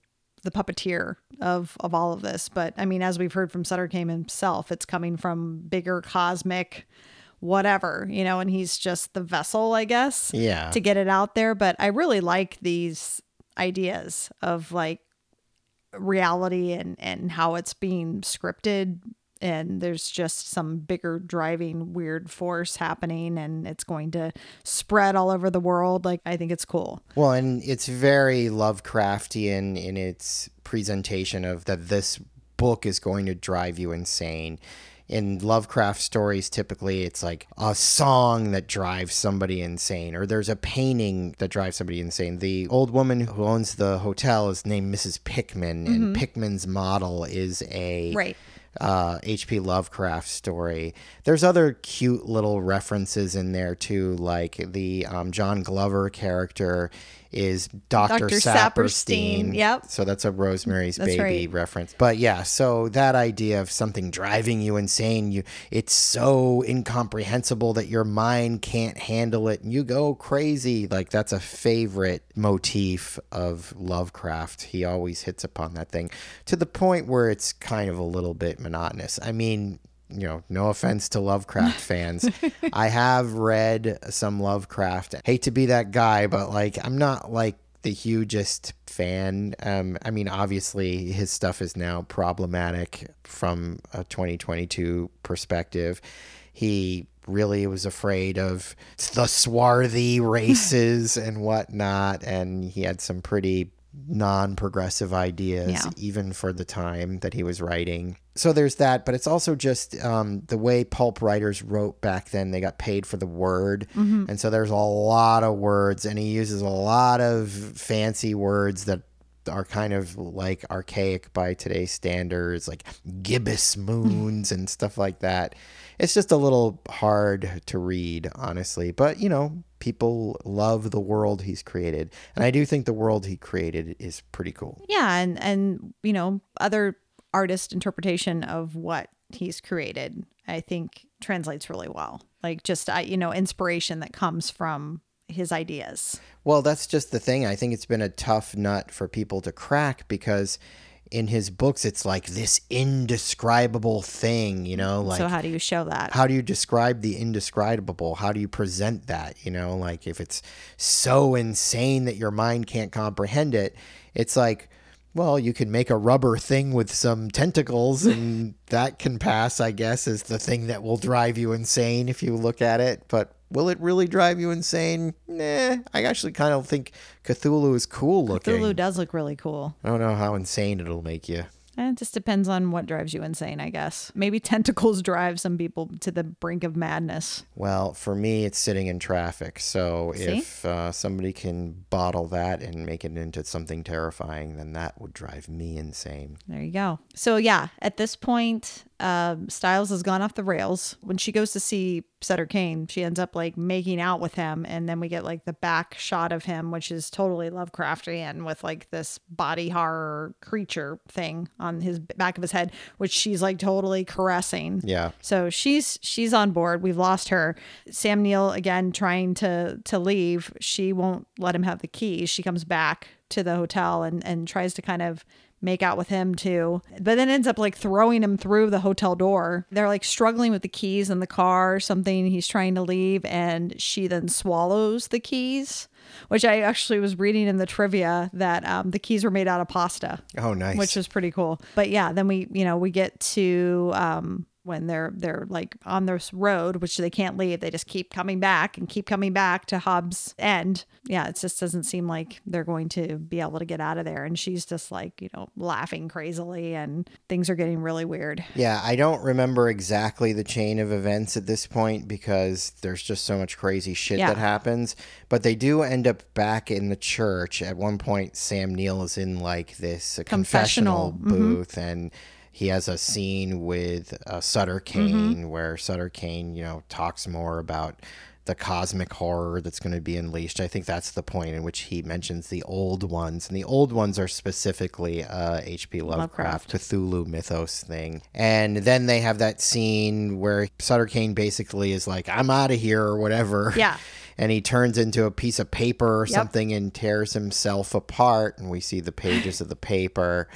the puppeteer of of all of this. But I mean, as we've heard from Sutter Kane himself, it's coming from bigger cosmic whatever, you know, and he's just the vessel, I guess, Yeah. to get it out there. But I really like these ideas of like reality and and how it's being scripted and there's just some bigger driving weird force happening and it's going to spread all over the world like i think it's cool Well, and it's very Lovecraftian in its presentation of that this book is going to drive you insane. In Lovecraft stories, typically it's like a song that drives somebody insane, or there's a painting that drives somebody insane. The old woman who owns the hotel is named Mrs. Pickman, and mm-hmm. Pickman's model is a Right. Uh, H.P. Lovecraft story. There's other cute little references in there too, like the um, John Glover character is Dr. Dr. Saperstein. Saperstein, yep. So that's a Rosemary's That's Baby right. reference. But yeah, so that idea of something driving you insane, you it's so incomprehensible that your mind can't handle it and you go crazy. Like that's a favorite motif of Lovecraft. He always hits upon that thing to the point where it's kind of a little bit monotonous. I mean, you know, no offense to Lovecraft fans. I have read some Lovecraft. Hate to be that guy, but like I'm not like the hugest fan. Um, I mean, obviously his stuff is now problematic from a 2022 perspective. He really was afraid of the swarthy races and whatnot, and he had some pretty non-progressive ideas Yeah. even for the time that he was writing. So there's that but it's also just um, the way pulp writers wrote back then they got paid for the word. And so there's a lot of words and he uses a lot of fancy words that are kind of like archaic by today's standards like gibbous moons and stuff like that. It's just a little hard to read honestly but you know people love the world he's created and i do think the world he created is pretty cool yeah and and you know other artist interpretation of what he's created i think translates really well like just I, you know inspiration that comes from his ideas. Well, that's just the thing. I think it's been a tough nut for people to crack because in his books it's like this indescribable thing, you know, like so how do you show that? how do you describe the indescribable? How do you present that? You know, like if it's so insane that your mind can't comprehend it, it's like, well, you can make a rubber thing with some tentacles and that can pass, I guess, as the thing that will drive you insane if you look at it. But will it really drive you insane? Nah, I actually kind of think Cthulhu is cool looking. Cthulhu does look really cool. I don't know how insane it'll make you. It just depends on what drives you insane, I guess. Maybe tentacles drive some people to the brink of madness. Well, for me, it's sitting in traffic. So See? if uh, somebody can bottle that and make it into something terrifying, then that would drive me insane. There you go. So yeah, at this point, um, Styles has gone off the rails. When she goes to see Sutter Kane, she ends up like making out with him, and then we get like the back shot of him, which is totally Lovecraftian with like this body horror creature thing on his back of his head, which she's like totally caressing. Yeah. So she's she's on board. We've lost her. Sam Neill again trying to to leave. She won't let him have the keys. She comes back to the hotel and and tries to kind of make out with him too. But then ends up like throwing him through the hotel door. They're like struggling with the keys in the car or something. He's trying to leave and she then swallows the keys. Which I actually was reading in the trivia that um, the keys were made out of pasta Oh, nice. which was pretty cool. But yeah, then we, you know, we get to um when they're they're like on this road, which they can't leave. They just keep coming back and keep coming back to Hobbs End. Yeah, it just doesn't seem like they're going to be able to get out of there. And she's just like, you know, laughing crazily and things are getting really weird. yeah, I don't remember exactly the chain of events at this point because there's just so much crazy shit Yeah. that happens. But they do end up back in the church. At one point, Sam Neill is in like this confessional, Confessional. Mm-hmm. booth and he has a scene with uh, Sutter Kane where Sutter Kane, you know, talks more about the cosmic horror that's going to be unleashed. I think that's the point in which he mentions the old ones, and the old ones are specifically uh, H.P. Lovecraft, Cthulhu mythos thing. And then they have that scene where Sutter Kane basically is like, "I'm out of here" or whatever. Yeah. And he turns into a piece of paper or Yep. something and tears himself apart, and we see the pages of the paper.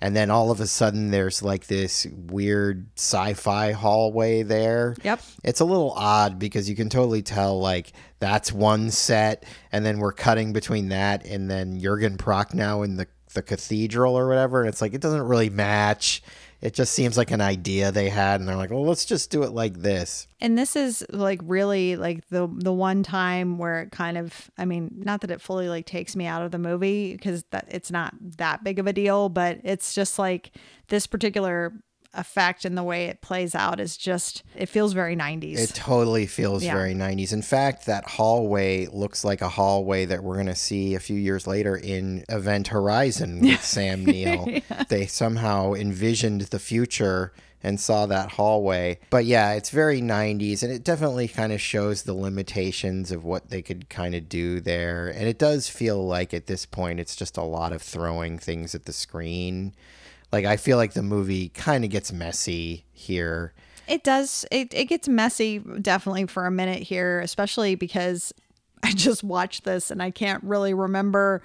And then all of a sudden, there's like this weird sci-fi hallway there. Yep. It's a little odd because you can totally tell like that's one set, and then we're cutting between that and then Jurgen Prochnow in the the cathedral or whatever. And it's like it doesn't really match. It just seems like an idea they had, and they're like, "Well, let's just do it like this." And this is like really like the the one time where it kind of I mean, not that it fully like takes me out of the movie because that it's not that big of a deal, but it's just like this particular effect and the way it plays out is just it feels very 90s. It totally feels Yeah. very 90s. In fact, that hallway looks like a hallway that we're going to see a few years later in Event Horizon with Sam Neill. They somehow envisioned the future and saw that hallway. But yeah, it's very 90s and it definitely kind of shows the limitations of what they could kind of do there. And it does feel like at this point it's just a lot of throwing things at the screen. Like I feel like the movie kind of gets messy here. It does. It, it gets messy definitely for a minute here, especially because I just watched this and I can't really remember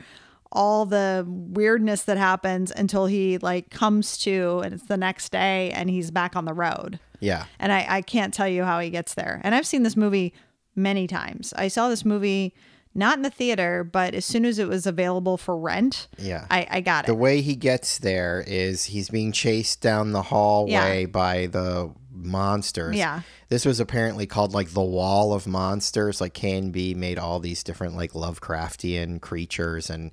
all the weirdness that happens until he like comes to and it's the next day and he's back on the road. Yeah. And I, I can't tell you how he gets there. And I've seen this movie many times. I saw this movie not in the theater, but as soon as it was available for rent, Yeah. I, I got it. The way he gets there is he's being chased down the hallway Yeah. by the monsters. Yeah. This was apparently called like the Wall of Monsters. Like K&B made all these different like Lovecraftian creatures and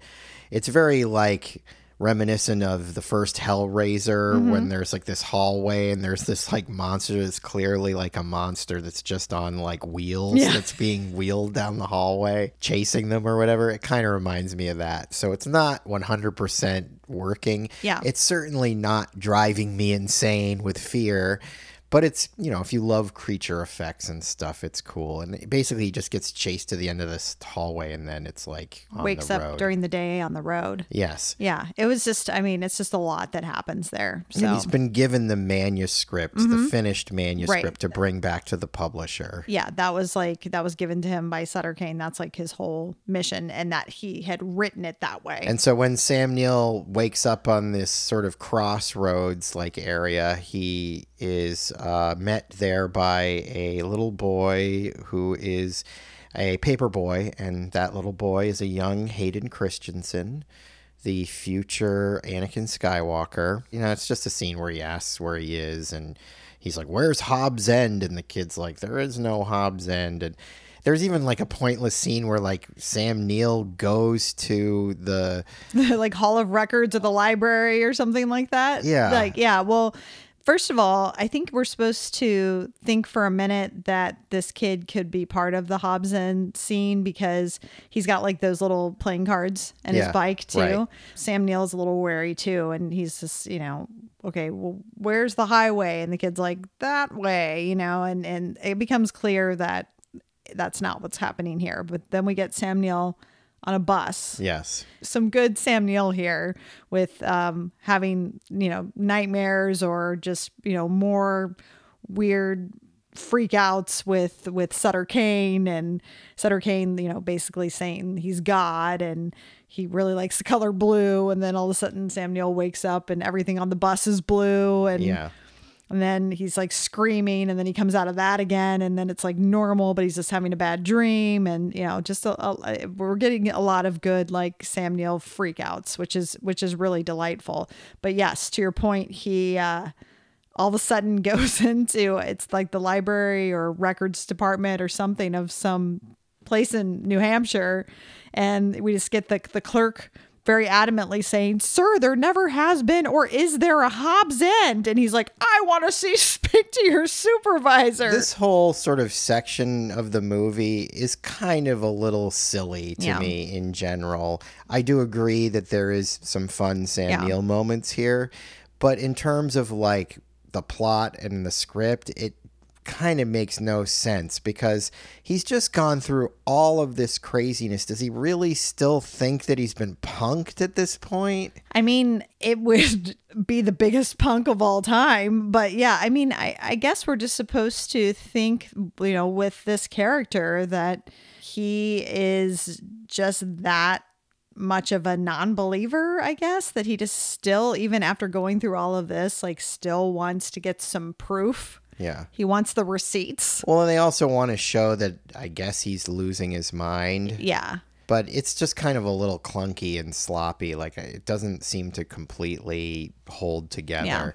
it's very like reminiscent of the first Hellraiser Mm-hmm. when there's like this hallway and there's this like monster that's clearly like a monster that's just on like wheels Yeah. that's being wheeled down the hallway chasing them or whatever. It kind of reminds me of that. So it's not 100% working. Yeah. It's certainly not driving me insane with fear, But it's, you know, if you love creature effects and stuff, it's cool. And basically, he just gets chased to the end of this hallway and then it's like on Wakes up during the day on the road. Yes. Yeah, it was just. I mean, it's just a lot that happens there. And So he's been given the manuscript, the mm-hmm. finished manuscript to bring back to the publisher. yeah, that was like that was given to him by Sutter Kane. That's like his whole mission, and that he had written it that way. And so when Sam Neill wakes up on this sort of crossroads like area, he is uh, met there by a little boy who is a paper boy, and that little boy is a young Hayden Christensen, the future Anakin Skywalker. You know, it's just a scene where he asks where he is, and he's like, "Where's Hobbs End?" And the kid's like, "There is no Hobbs End." And there's even like a pointless scene where like Sam Neill goes to the like Hall of Records or the library or something like that. Yeah. Like, yeah. Well, first of all, I think we're supposed to think for a minute that this kid could be part of the Hobbs End scene because he's got like those little playing cards and Yeah, his bike too. right. Sam Neill's a little wary too. And he's just, you know, okay, well, where's the highway? And the kid's like, that way, you know, and, and it becomes clear that that's not what's happening here. But then we get Sam Neill on a bus yes. some good Sam Neill here with um, having you know nightmares or just you know more weird freakouts with with Sutter Kane and Sutter Kane you know basically saying he's God and he really likes the color blue and then all of a sudden Sam Neill wakes up and everything on the bus is blue and Yeah. And then he's like screaming and then he comes out of that again and then it's like normal but he's just having a bad dream and you know just a, a, we're getting a lot of good like sam neill freakouts which is which is really delightful. But yes to your point he uh all of a sudden goes into it's like the library or records department or something of some place in New Hampshire and we just get the the clerk very adamantly saying, "Sir, there never has been or is there a Hobbs End?" And he's like, "I want to see speak to your supervisor." This whole sort of section of the movie is kind of a little silly to Yeah. me in general. I do agree that there is some fun Sam Yeah. Neill moments here, but in terms of like the plot and the script, it kind of makes no sense because he's just gone through all of this craziness. Does he really still think that he's been punked at this point? I mean, it would be the biggest punk of all time. But yeah, I mean, I, I guess we're just supposed to think, you know, with this character that he is just that much of a non-believer i guess that he just still even after going through all of this like still wants to get some proof Yeah. he wants the receipts Well, and they also want to show that I guess he's losing his mind. yeah but it's just kind of a little clunky and sloppy. Like it doesn't seem to completely hold together. Yeah.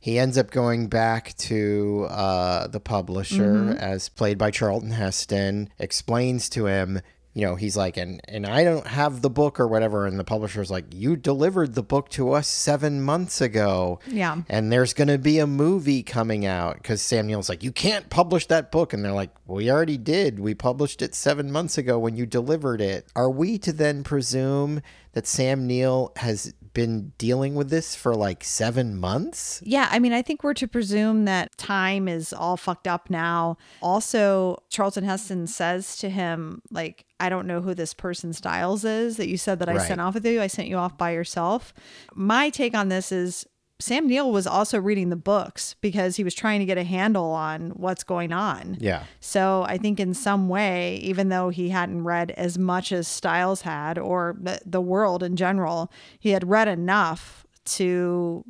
He ends up going back to uh, the publisher, as played by Charlton Heston, explains to him. You know, he's like, and and I don't have the book or whatever, and the publisher's like, you delivered the book to us seven months ago, yeah and there's going to be a movie coming out because Sam Neill's like, you can't publish that book. And they're like, we already did. We published it seven months ago when you delivered it. Are we to then presume that Sam Neill has been dealing with this for like seven months? Yeah, I mean, I think we're to presume that time is all fucked up now. Also, Charlton Heston says to him, like, I don't know who this person Styles is that you said that I Right. sent off with you. I sent you off by yourself. My take on this is Sam Neill was also reading the books because he was trying to get a handle on what's going on. Yeah. So I think in some way, even though he hadn't read as much as Styles had or the, the world in general, he had read enough to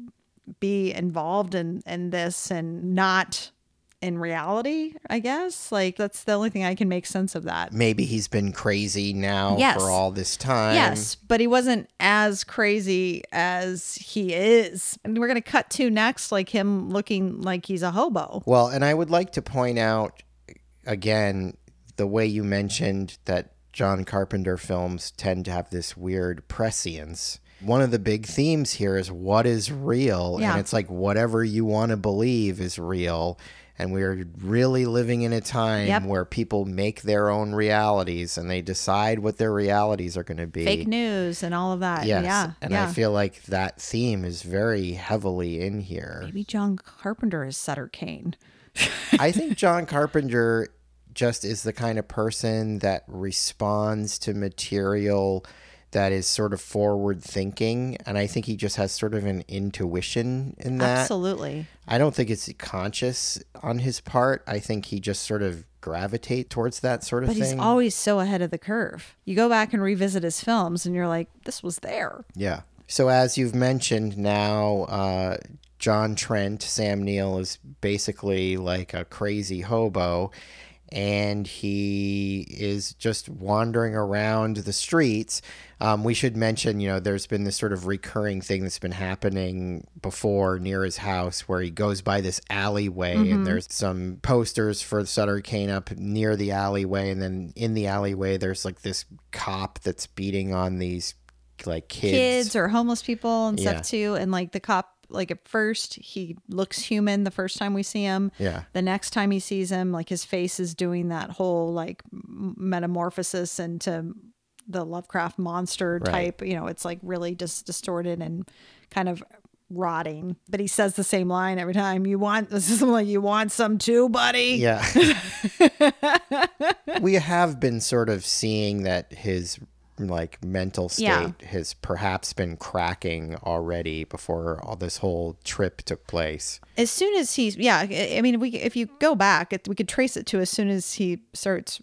be involved in, in this and not in reality, I guess. Like that's the only thing I can make sense of that. Maybe he's been crazy now Yes. for all this time. Yes, but he wasn't as crazy as he is. And we're going to cut to next, like him looking like he's a hobo. Well, and I would like to point out again the way you mentioned that John Carpenter films tend to have this weird prescience. One of the big themes here is what is real, Yeah. and it's like whatever you want to believe is real. And we're really living in a time Yep. where people make their own realities and they decide what their realities are going to be. Fake news and all of that. Yes, Yeah. and yeah. I feel like that theme is very heavily in here. Maybe John Carpenter is Sutter Kane. I think John Carpenter just is the kind of person that responds to material that is sort of forward thinking and I think he just has sort of an intuition in that. Absolutely. I don't think it's conscious on his part. I think he just sort of gravitate towards that sort of But thing. he's always so ahead of the curve. You go back and revisit his films and you're like, this was there. Yeah. So as you've mentioned now, uh, John Trent, Sam Neill is basically like a crazy hobo, and he is just wandering around the streets. Um, we should mention, you know, there's been this sort of recurring thing that's been happening before near his house where he goes by this alleyway and there's some posters for Sutter Kane up near the alleyway. And then in the alleyway, there's like this cop that's beating on these like Kids or homeless people and Yeah. stuff too. And like the cop, like at first, he looks human the first time we see him. Yeah. The next time he sees him, like his face is doing that whole like metamorphosis into the Lovecraft monster Right. type. You know, it's like really just distorted and kind of rotting. But he says the same line every time. You want this is like you want some too, buddy. Yeah. we have been sort of seeing that his like mental state Yeah. has perhaps been cracking already before all this whole trip took place. as soon as he's yeah i mean we if you go back it, we could trace it to as soon as he starts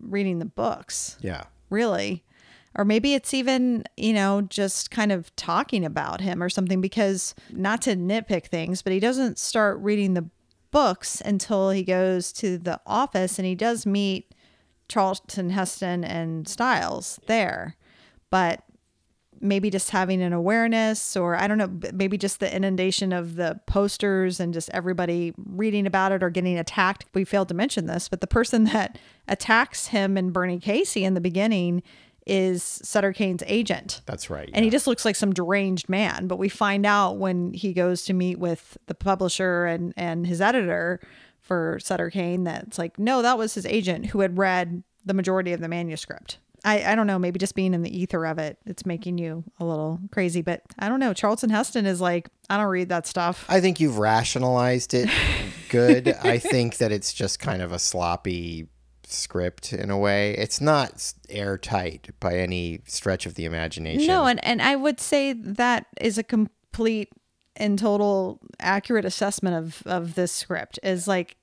reading the books Yeah. really or maybe it's even you know just kind of talking about him or something because not to nitpick things but he doesn't start reading the books until he goes to the office and he does meet charlton heston and styles there but maybe just having an awareness or I don't know, maybe just the inundation of the posters and just everybody reading about it or getting attacked. We failed to mention this, but the person that attacks him and Bernie Casey in the beginning is Sutter Kane's agent. That's right. And he just looks like some deranged man. But we find out when he goes to meet with the publisher and, and his editor for Sutter Kane that it's like, no, that was his agent who had read the majority of the manuscript. I, I don't know, maybe just being in the ether of it, it's making you a little crazy. But I don't know. Charlton Heston is like, I don't read that stuff. I think you've rationalized it good. I think that it's just kind of a sloppy script in a way. It's not airtight by any stretch of the imagination. No, and, and I would say that is a complete and total accurate assessment of, of this script is like,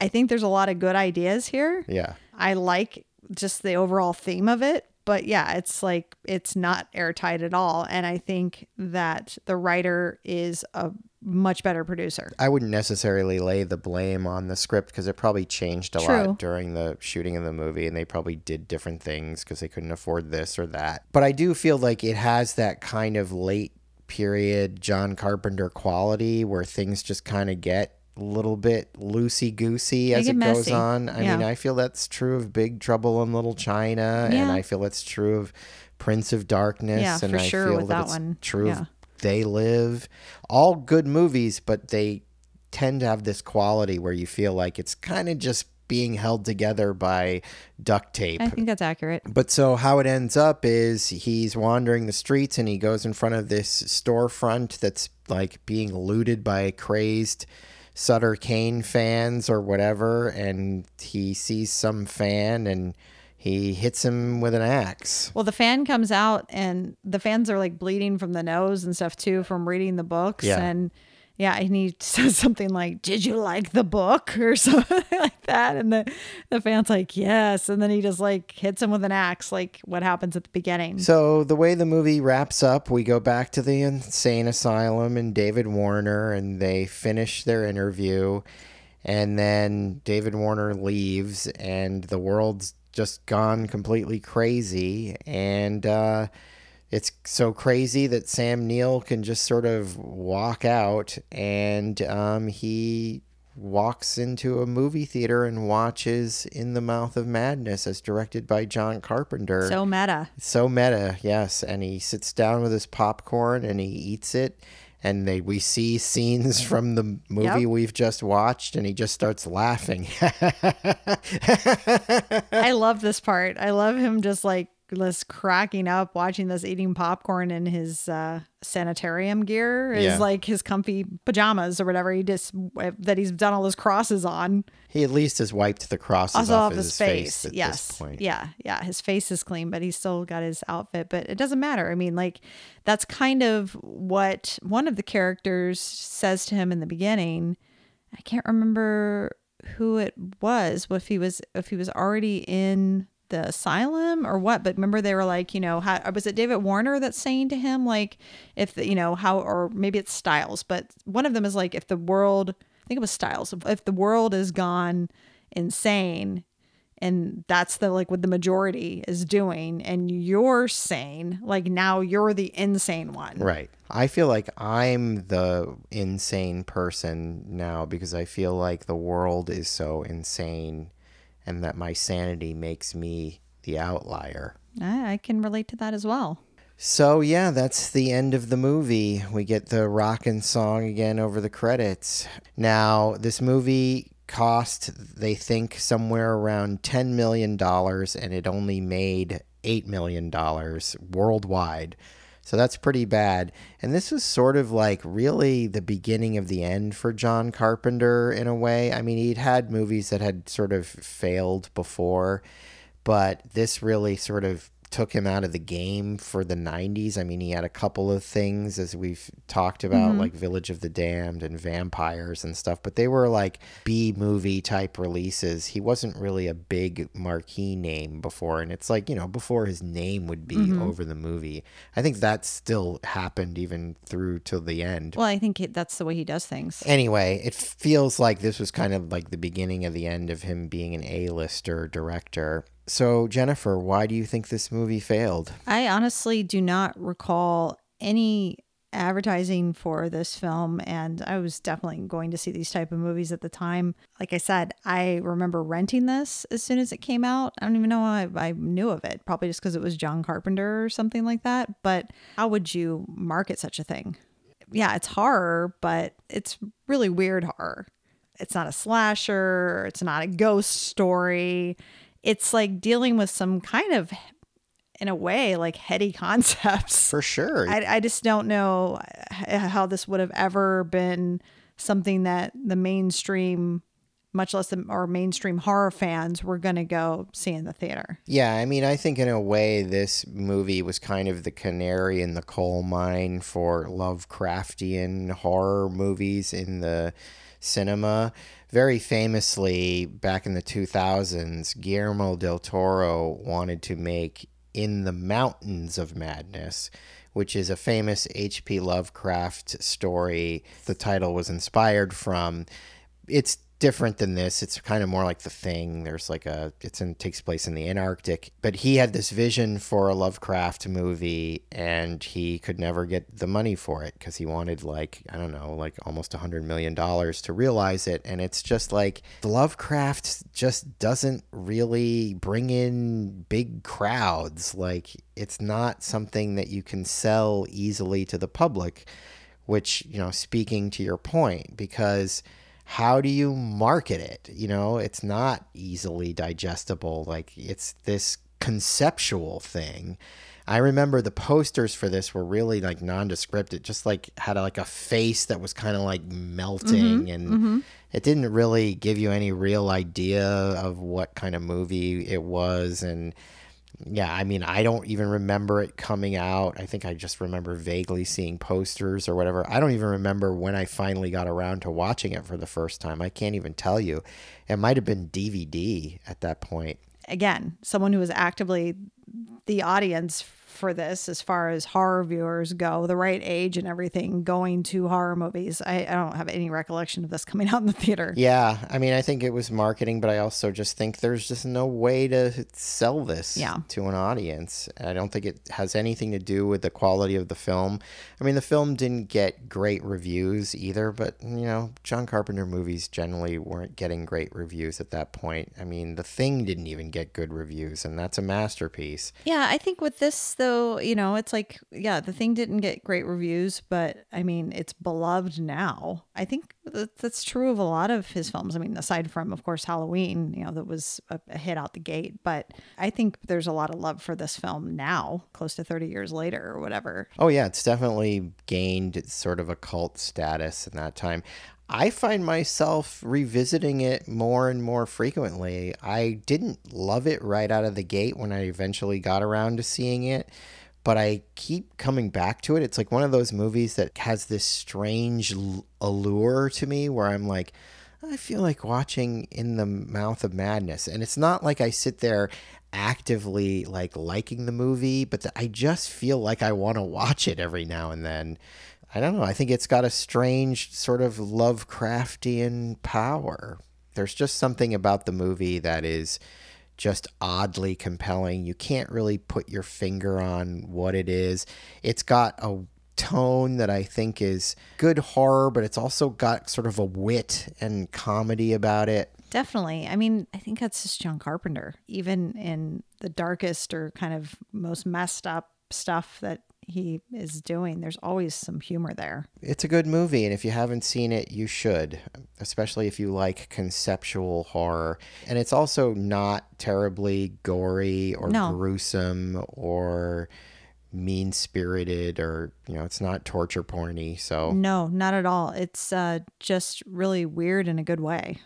I think there's a lot of good ideas here. yeah. I like just the overall theme of it. But yeah, it's like it's not airtight at all. And I think that the writer is a much better producer. I wouldn't necessarily lay the blame on the script because it probably changed a True. lot during the shooting of the movie and they probably did different things because they couldn't afford this or that. But I do feel like it has that kind of late period John Carpenter quality where things just kind of get a little bit loosey goosey as it goes on. I mean, I feel that's true of Big Trouble in Little China and I feel that's true of Prince of Darkness Yeah, and for I sure feel with that, that it's one. true Yeah. of They Live. All good movies, but they tend to have this quality where you feel like it's kind of just being held together by duct tape. I think that's accurate. But so how it ends up is he's wandering the streets and he goes in front of this storefront that's like being looted by crazed Sutter Kane fans or whatever and he sees some fan and he hits him with an axe. Well, the fan comes out and the fans are like bleeding from the nose and stuff too from reading the books. Yeah. And yeah, and he says something like, Did you like the book? or something like that. And the, the fan's like, Yes. And then he just like hits him with an axe, like what happens at the beginning. So the way the movie wraps up, we go back to the insane asylum and David Warner, and they finish their interview, and then David Warner leaves, and the world's just gone completely crazy, and uh, it's so crazy that Sam Neill can just sort of walk out, and um, he walks into a movie theater and watches In the Mouth of Madness as directed by John Carpenter. so meta. So meta, yes. And he sits down with his popcorn and he eats it. and they we see scenes from the movie Yep. we've just watched, and he just starts laughing. I love this part. I love him just like just cracking up watching this eating popcorn in his uh, sanitarium gear, is Yeah. like his comfy pajamas or whatever he just that he's done all those crosses on. he at least has wiped the crosses Also off, off of his, his face. at yes. this point. Yeah. Yeah. His face is clean, but he's still got his outfit. But it doesn't matter. I mean, like, that's kind of what one of the characters says to him in the beginning. I can't remember who it was, if he was if he was already in the asylum or what. But remember they were like, you know, how was it David Warner that's saying to him, like, if the, you know, how or maybe it's Styles, but one of them is like if the world I think it was Styles, if the world is gone insane and that's the like what the majority is doing and you're sane like now you're the insane one Right. I feel like I'm the insane person now because I feel like the world is so insane and that my sanity makes me the outlier. I, I can relate to that as well So, yeah, that's the end of the movie. We get the rockin' song again over the credits. Now, this movie cost, they think, somewhere around $10 million, and it only made $8 million worldwide. So that's pretty bad. And this was sort of like really the beginning of the end for John Carpenter in a way. I mean, he'd had movies that had sort of failed before, but this really sort of took him out of the game for the 90s. I mean, he had a couple of things as we've talked about mm-hmm. like Village of the Damned and Vampires and stuff, but they were like B movie type releases. He wasn't really a big marquee name before and it's like, you know, before his name would be mm-hmm. over the movie. I think that still happened even through till the end. well i think it, that's the way he does things Anyway, it feels like this was kind of like the beginning of the end of him being an A-lister director. So, Jennifer, why do you think this movie failed? i honestly do not recall any advertising for this film and i was definitely going to see these type of movies at the time. Like i said i remember renting this as soon as it came out. I don't even know how i, I knew of it probably just because it was john carpenter or something like that but how would you market such a thing? Yeah it's horror but it's really weird horror. It's not a slasher it's not a ghost story it's like dealing with some kind of in a way like heady concepts For sure. I, I just don't know how this would have ever been something that the mainstream, much less the or mainstream horror fans, were going to go see in the theater. Yeah, I mean, I think in a way this movie was kind of the canary in the coal mine for Lovecraftian horror movies in the cinema. Very famously, back in the 2000s, Guillermo del Toro wanted to make In the Mountains of Madness, which is a famous H.P. Lovecraft story. The title was inspired from. It's different than this. It's kind of more like the thing. There's like a it's in takes place in the Antarctic. But he had this vision for a Lovecraft movie and he could never get the money for it because he wanted like, I don't know, like almost a hundred million dollars to realize it. And it's just like the Lovecraft just doesn't really bring in big crowds. Like it's not something that you can sell easily to the public, which, you know, speaking to your point, because how do you market it? You know, it's not easily digestible. Like it's this conceptual thing. I remember the posters for this were really like nondescript. It just like had a, like a face that was kind of like melting mm-hmm. and mm-hmm. it didn't really give you any real idea of what kind of movie it was and yeah, I mean, I don't even remember it coming out. I think I just remember vaguely seeing posters or whatever. I don't even remember when I finally got around to watching it for the first time. I can't even tell you. It might have been DVD at that point. Again, someone who was actively the audience for this as far as horror viewers go, the right age and everything, going to horror movies. I, I don't have any recollection of this coming out in the theater. Yeah, I mean, I think it was marketing, but I also just think there's just no way to sell this Yeah. to an audience. I don't think it has anything to do with the quality of the film. I mean, the film didn't get great reviews either, but you know, John Carpenter movies generally weren't getting great reviews at that point. I mean, The Thing didn't even get good reviews, and that's a masterpiece. Yeah, I think with this, though, you know, it's like, yeah, the thing didn't get great reviews, but I mean, it's beloved now. I think that's true of a lot of his films. I mean, aside from, of course, Halloween, you know, that was a, a hit out the gate, but I think there's a lot of love for this film now, close to 30 years later or whatever. Oh, yeah, it's definitely gained sort of a cult status in that time. I find myself revisiting it more and more frequently. I didn't love it right out of the gate when I eventually got around to seeing it, but I keep coming back to it. It's like one of those movies that has this strange allure to me where I'm like, I feel like watching In the Mouth of Madness. And it's not like I sit there actively like liking the movie, but I just feel like I want to watch it every now and then. I don't know. I think it's got a strange sort of Lovecraftian power. There's just something about the movie that is just oddly compelling. You can't really put your finger on what it is. It's got a tone that I think is good horror, but it's also got sort of a wit and comedy about it. Definitely. I mean, I think that's just John Carpenter. Even in the darkest or kind of most messed up stuff that he is doing. There's always some humor there. It's a good movie, and if you haven't seen it, you should, especially if you like conceptual horror. And it's also not terribly gory or no. gruesome or mean spirited or you know it's not torture porny so no not at all it's uh just really weird in a good way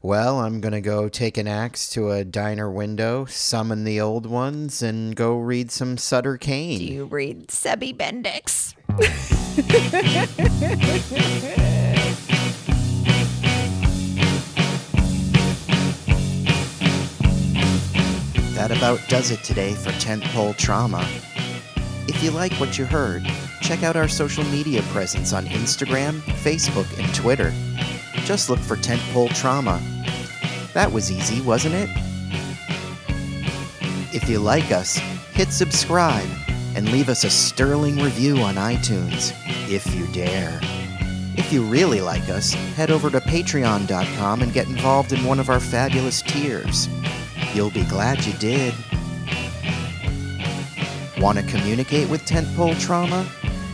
well, I'm going to go take an axe to a diner window, summon the old ones, and go read some Sutter Cane. Do you read Sebby Bendix? that about does it today for Tentpole Trauma. If you like what you heard, check out our social media presence on Instagram, Facebook, and Twitter just look for Tentpole Trauma. That was easy, wasn't it? If you like us, hit subscribe and leave us a sterling review on iTunes, if you dare. If you really like us, head over to patreon.com and get involved in one of our fabulous tiers. You'll be glad you did. Want to communicate with Tentpole Trauma?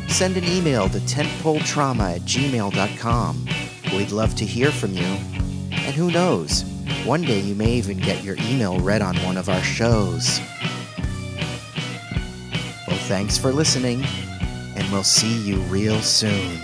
Send an email to tentpoletrauma at gmail.com. We'd love to hear from you. And who knows, one day you may even get your email read on one of our shows. Well, thanks for listening, and we'll see you real soon.